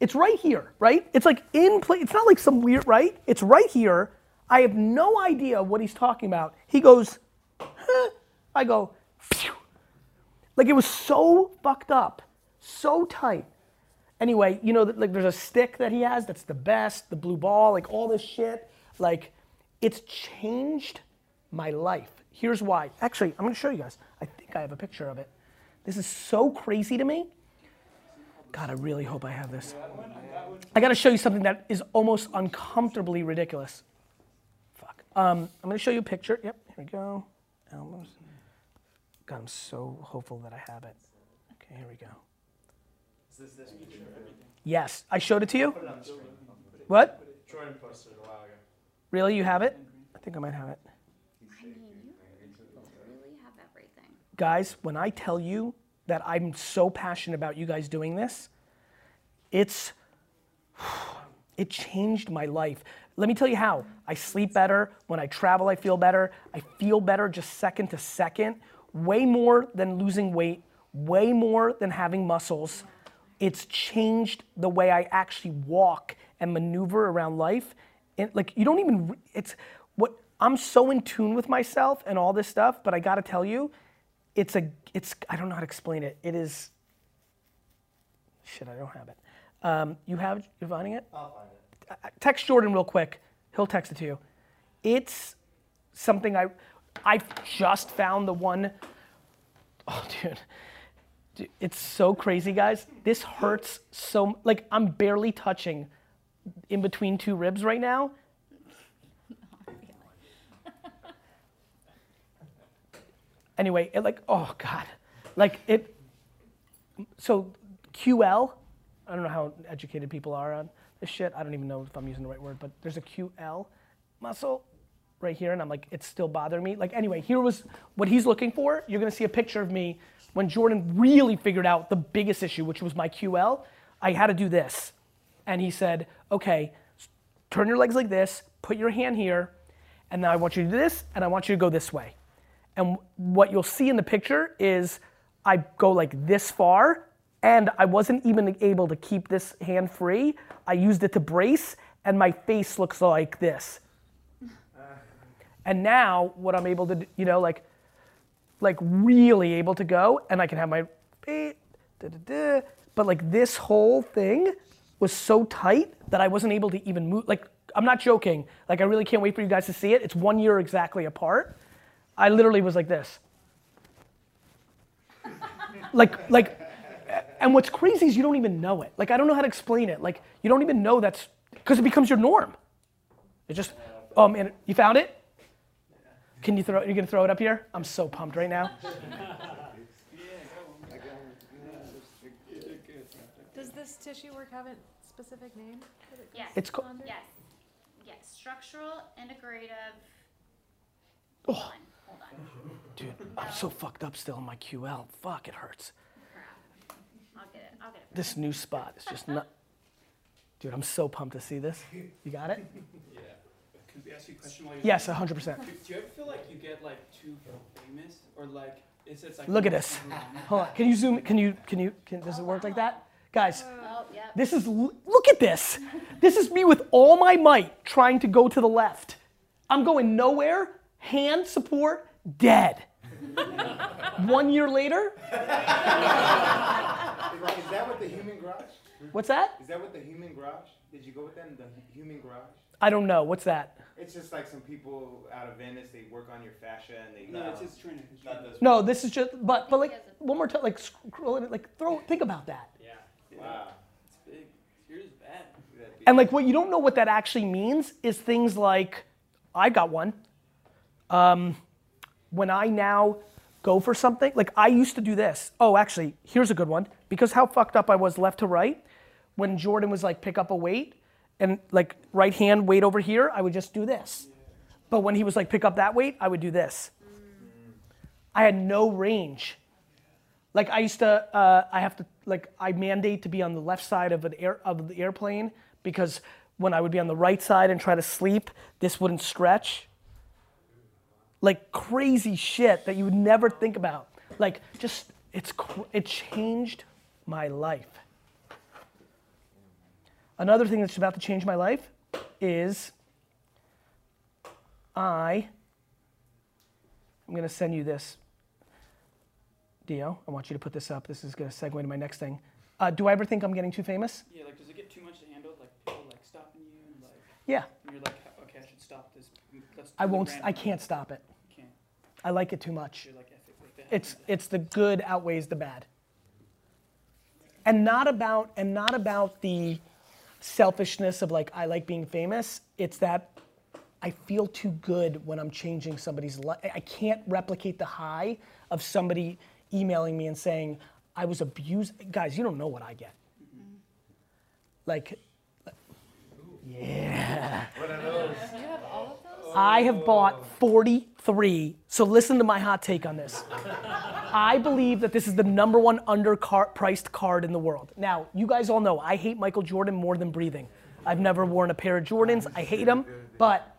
Speaker 1: It's right here, right? It's like in place. It's not like some weird, right? It's right here. I have no idea what he's talking about. He goes, huh. I go, phew. like it was so fucked up, so tight. Anyway, you know, like there's a stick that he has that's the best, the blue ball, like all this shit. Like, it's changed my life. Here's why. Actually, I'm gonna show you guys. I think I have a picture of it. This is so crazy to me. God, I really hope I have this. I gotta show you something that is almost uncomfortably ridiculous. Fuck. Um, I'm gonna show you a picture. Yep, here we go. Almost. God, I'm so hopeful that I have it. Okay, here we go.
Speaker 11: Is this this picture everything?
Speaker 1: Yes, I showed it to you.
Speaker 11: Put it on the screen.
Speaker 1: What?
Speaker 11: Jordan posted it a while ago.
Speaker 1: Really? You have it? I think I might have it.
Speaker 12: I mean, you really have everything.
Speaker 1: Guys, when I tell you that I'm so passionate about you guys doing this, it's it changed my life. Let me tell you how. I sleep better. When I travel, I feel better. I feel better just second to second. Way more than losing weight, way more than having muscles. It's changed the way I actually walk and maneuver around life. And like you don't even it's what I'm so in tune with myself and all this stuff, but I got to tell you, it's a it's I don't know how to explain it. It is shit, I don't have it. Um, you have you're finding it?
Speaker 10: I'll find it.
Speaker 1: I- I- text Jordan real quick. He'll text it to you. It's something I I just found the one oh dude. Dude, It's so crazy, guys. This hurts so like I'm barely touching in between two ribs right now. Anyway, it like oh god. Like it so QL, I don't know how educated people are on this shit. I don't even know if I'm using the right word, but there's a QL muscle right here, and I'm like, it's still bothering me. Like, anyway, here was what he's looking for. You're gonna see a picture of me when Jordan really figured out the biggest issue, which was my QL. I had to do this. And he said, okay, turn your legs like this, put your hand here, and now I want you to do this, and I want you to go this way. And what you'll see in the picture is I go like this far, and I wasn't even able to keep this hand free. I used it to brace, and my face looks like this. And now what I'm able to, you know, like, like really able to go, and I can have my but like this whole thing was so tight that I wasn't able to even move. Like, I'm not joking. Like, I really can't wait for you guys to see it. It's one year exactly apart. I literally was like this. like, like, and what's crazy is you don't even know it. Like, I don't know how to explain it. Like, you don't even know that's, because it becomes your norm. It just, oh man, you found it? Can you throw, you're gonna throw it up here? I'm so pumped right now.
Speaker 13: Does this tissue work have a specific name? it
Speaker 12: Yes.
Speaker 1: It's co-
Speaker 13: under?
Speaker 12: Yes. Yes. Structural integrative.
Speaker 1: Oh.
Speaker 12: Hold on.
Speaker 1: Dude, I'm so fucked up still in my QL. Fuck, it hurts.
Speaker 12: Crap. I'll get it. I'll get it.
Speaker 1: This new spot is just not. Dude, I'm so pumped to see this. You got it?
Speaker 11: Yeah. Can we ask you a question while you're
Speaker 1: Yes, 100%.
Speaker 11: Do, do you ever feel like you get like too famous, or like it's it's like
Speaker 1: Look at this. Hold on. Can you zoom? Can you? Can you? Can, does it work like that? Guys,
Speaker 12: Oh, yep.
Speaker 1: this is, look at this. This is me with all my might trying to go to the left. I'm going nowhere, hand support, dead. One year later,
Speaker 9: Is, is that what the human garage?
Speaker 1: what's that?
Speaker 9: Is that what the human garage? Did you go with them? The human garage?
Speaker 1: I don't know. What's that?
Speaker 8: It's just like some people out of Venice. They work on your fascia and they.
Speaker 11: No, it's his training. His
Speaker 8: Not
Speaker 11: training.
Speaker 8: this.
Speaker 1: No, this is just, but, but like, one more time, like, scroll it, like, throw, think about that.
Speaker 11: Yeah.
Speaker 8: Wow.
Speaker 11: It's big. Here's bad.
Speaker 1: And like, what you don't know what that actually means is things like, I got one. Um, when I now go for something, like I used to do this. Oh, actually, here's a good one. Because how fucked up I was left to right, when Jordan was like, pick up a weight, and like right hand weight over here, I would just do this. But when he was like, pick up that weight, I would do this. I had no range. Like I used to, uh, I have to, like I mandate to be on the left side of an air of the airplane because when I would be on the right side and try to sleep, this wouldn't stretch. Like crazy shit that you would never think about. Like just, it's it changed my life. Another thing that's about to change my life is I. I'm gonna send you this. Dio, I want you to put this up. This is going to segue into my next thing. Uh, do I ever think I'm getting too famous?
Speaker 11: Yeah, like does it get too much to handle? Like people like stopping you and like.
Speaker 1: Yeah.
Speaker 11: And you're like, okay, I should stop this. Let's
Speaker 1: I won't.
Speaker 11: random.
Speaker 1: I can't stop it.
Speaker 11: Can't.
Speaker 1: I like it too much.
Speaker 11: Like, like.
Speaker 1: It's it's the good outweighs the bad. And not about and not about the selfishness of like I like being famous. It's that I feel too good when I'm changing somebody's life. I can't replicate the high of somebody emailing me and saying I was abused. Guys, you don't know what I get. Mm-hmm. Like, yeah.
Speaker 9: What are those?
Speaker 13: You have all of those?
Speaker 1: I have bought 43. So listen to my hot take on this. I believe that this is the number one underpriced card in the world. Now, you guys all know I hate Michael Jordan more than breathing. I've never worn a pair of Jordans. I hate them. But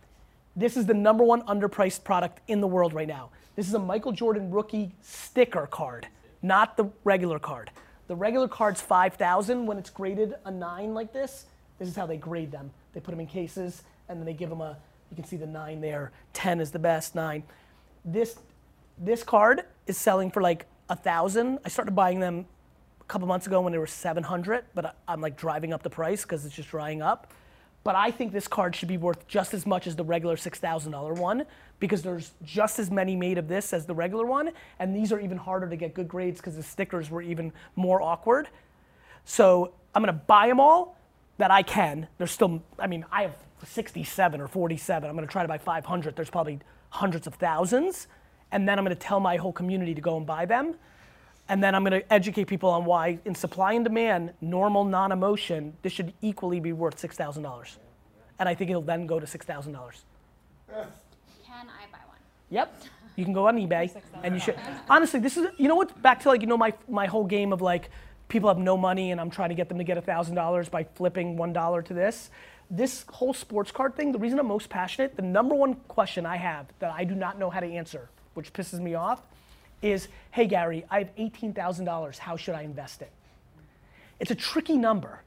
Speaker 1: this is the number one underpriced product in the world right now. This is a Michael Jordan rookie sticker card, not the regular card. The regular card's 5,000 when it's graded a 9 like this. This is how they grade them. They put them in cases and then they give them a you can see the 9 there. 10 is the best, 9. This this card is selling for like a 1,000. I started buying them a couple months ago when they were 700, but I'm like driving up the price cuz it's just drying up. But I think this card should be worth just as much as the regular $6,000 one because there's just as many made of this as the regular one. And these are even harder to get good grades because the stickers were even more awkward. So I'm gonna buy them all that I can. There's still, I mean, I have 67 or 47. I'm gonna try to buy 500. There's probably hundreds of thousands. And then I'm gonna tell my whole community to go and buy them. And then I'm going to educate people on why, in supply and demand, normal non emotion, this should equally be worth $6,000. And I think it'll then go to $6,000.
Speaker 12: Can I buy one?
Speaker 1: Yep. You can go on eBay and you should. Honestly, this is, you know what? Back to like, you know, my, my whole game of like, people have no money and I'm trying to get them to get $1,000 by flipping $1 to this. This whole sports card thing, the reason I'm most passionate, the number one question I have that I do not know how to answer, which pisses me off, is hey, Gary, I have $18,000. How should I invest it? It's a tricky number.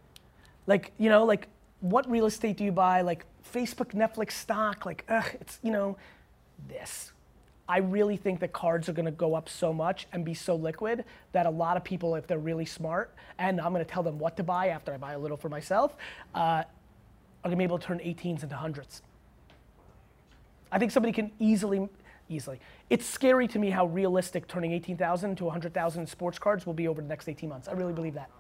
Speaker 1: Like, you know, like what real estate do you buy? Like Facebook, Netflix stock, like, ugh, it's, you know, this. I really think that cards are gonna go up so much and be so liquid that a lot of people, if they're really smart, and I'm gonna tell them what to buy after I buy a little for myself, uh, are gonna be able to turn 18s into hundreds. I think somebody can easily, easily. It's scary to me how realistic turning 18,000 to 100,000 in sports cards will be over the next 18 months. I really believe that.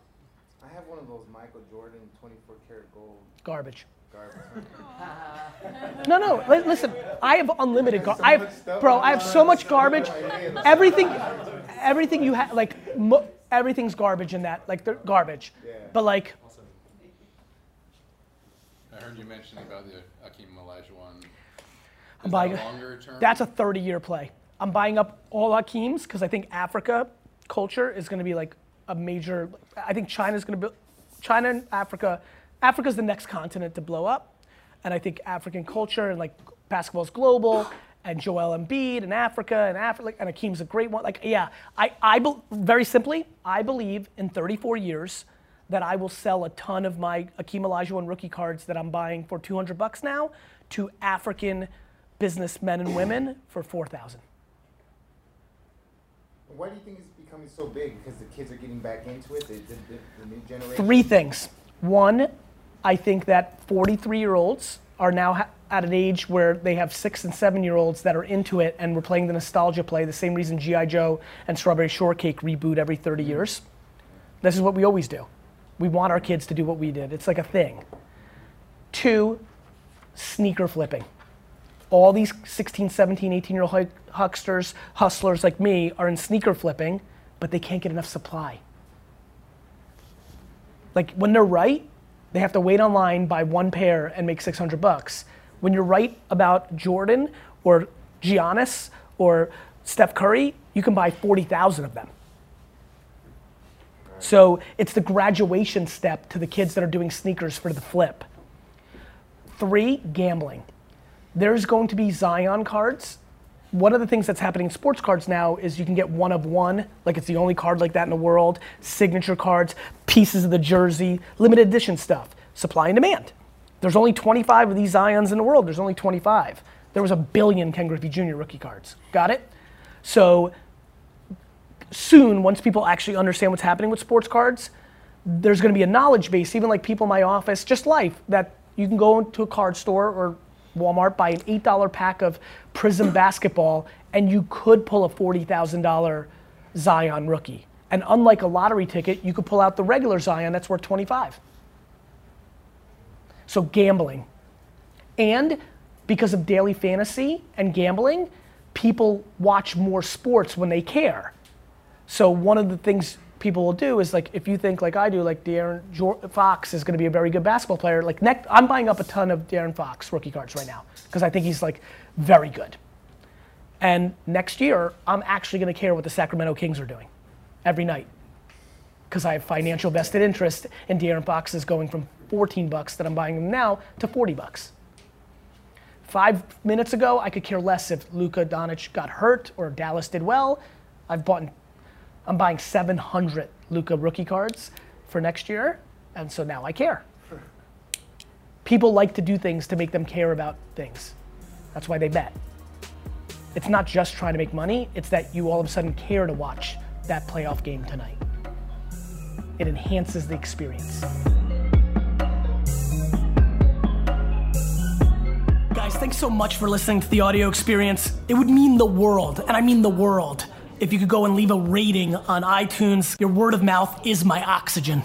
Speaker 9: I have one of those Michael Jordan 24 karat gold
Speaker 1: Garbage.
Speaker 9: Garbage.
Speaker 1: No, no. listen, I have unlimited. Gar- I have, bro. I have so much garbage. Everything, everything you have, like, mo- everything's garbage in that. Like, they're garbage. But like,
Speaker 3: I heard you mention about the Akeem Olajuwon.
Speaker 1: I'm buying.
Speaker 3: that a longer term?
Speaker 1: That's a 30-year play. I'm buying up all Hakeem's because I think Africa culture is going to be like a major. I think China's going to be. China and Africa. Africa's the next continent to blow up, and I think African culture and like basketball's global. And Joel Embiid and Africa and Africa and Hakeem's a great one. Like, yeah, I, I bel very simply, I believe in 34 years that I will sell a ton of my Akeem Olajuwon rookie cards that I'm buying for 200 bucks now to African businessmen and women for 4,000.
Speaker 9: Why do you think it's becoming so big? Because the kids are getting back into it, the, the, the new generation?
Speaker 1: Three things. One, I think that 43 year olds are now ha- at an age where they have six and seven year olds that are into it and we're playing the nostalgia play, the same reason G.I. Joe and Strawberry Shortcake reboot every 30 mm-hmm. years. This is what we always do. We want our kids to do what we did. It's like a thing. Two, sneaker flipping. All these 16, 17, 18 year old hucksters, hustlers like me are in sneaker flipping, but they can't get enough supply. Like when they're right, they have to wait online, buy one pair, and make 600 bucks. When you're right about Jordan or Giannis or Steph Curry, you can buy 40,000 of them. So it's the graduation step to the kids that are doing sneakers for the flip. Three, gambling. There's going to be Zion cards. One of the things that's happening in sports cards now is you can get one of one, like it's the only card like that in the world, signature cards, pieces of the jersey, limited edition stuff, supply and demand. There's only 25 of these Zions in the world. There's only 25. There was a billion Ken Griffey Jr. rookie cards. Got it? So soon, once people actually understand what's happening with sports cards, there's going to be a knowledge base, even like people in my office, just life, that you can go into a card store or Walmart, buy an $8 pack of Prizm basketball, and you could pull a $40,000 Zion rookie. And unlike a lottery ticket, you could pull out the regular Zion that's worth 25. So gambling. And because of daily fantasy and gambling, people watch more sports when they care. So one of the things people will do is like if you think like I do, like De'Aaron Fox is going to be a very good basketball player. Like next, I'm buying up a ton of De'Aaron Fox rookie cards right now because I think he's like very good. And next year, I'm actually going to care what the Sacramento Kings are doing every night because I have financial vested interest in De'Aaron Fox is going from 14 bucks that I'm buying them now to 40 bucks. Five minutes ago, I could care less if Luka Doncic got hurt or Dallas did well. I've bought I'm buying 700 Luka rookie cards for next year, and so now I care. People like to do things to make them care about things. That's why they bet. It's not just trying to make money, it's that you all of a sudden care to watch that playoff game tonight. It enhances the experience. Guys, thanks so much for listening to the audio experience. It would mean the world, and I mean the world if you could go and leave a rating on iTunes. Your word of mouth is my oxygen.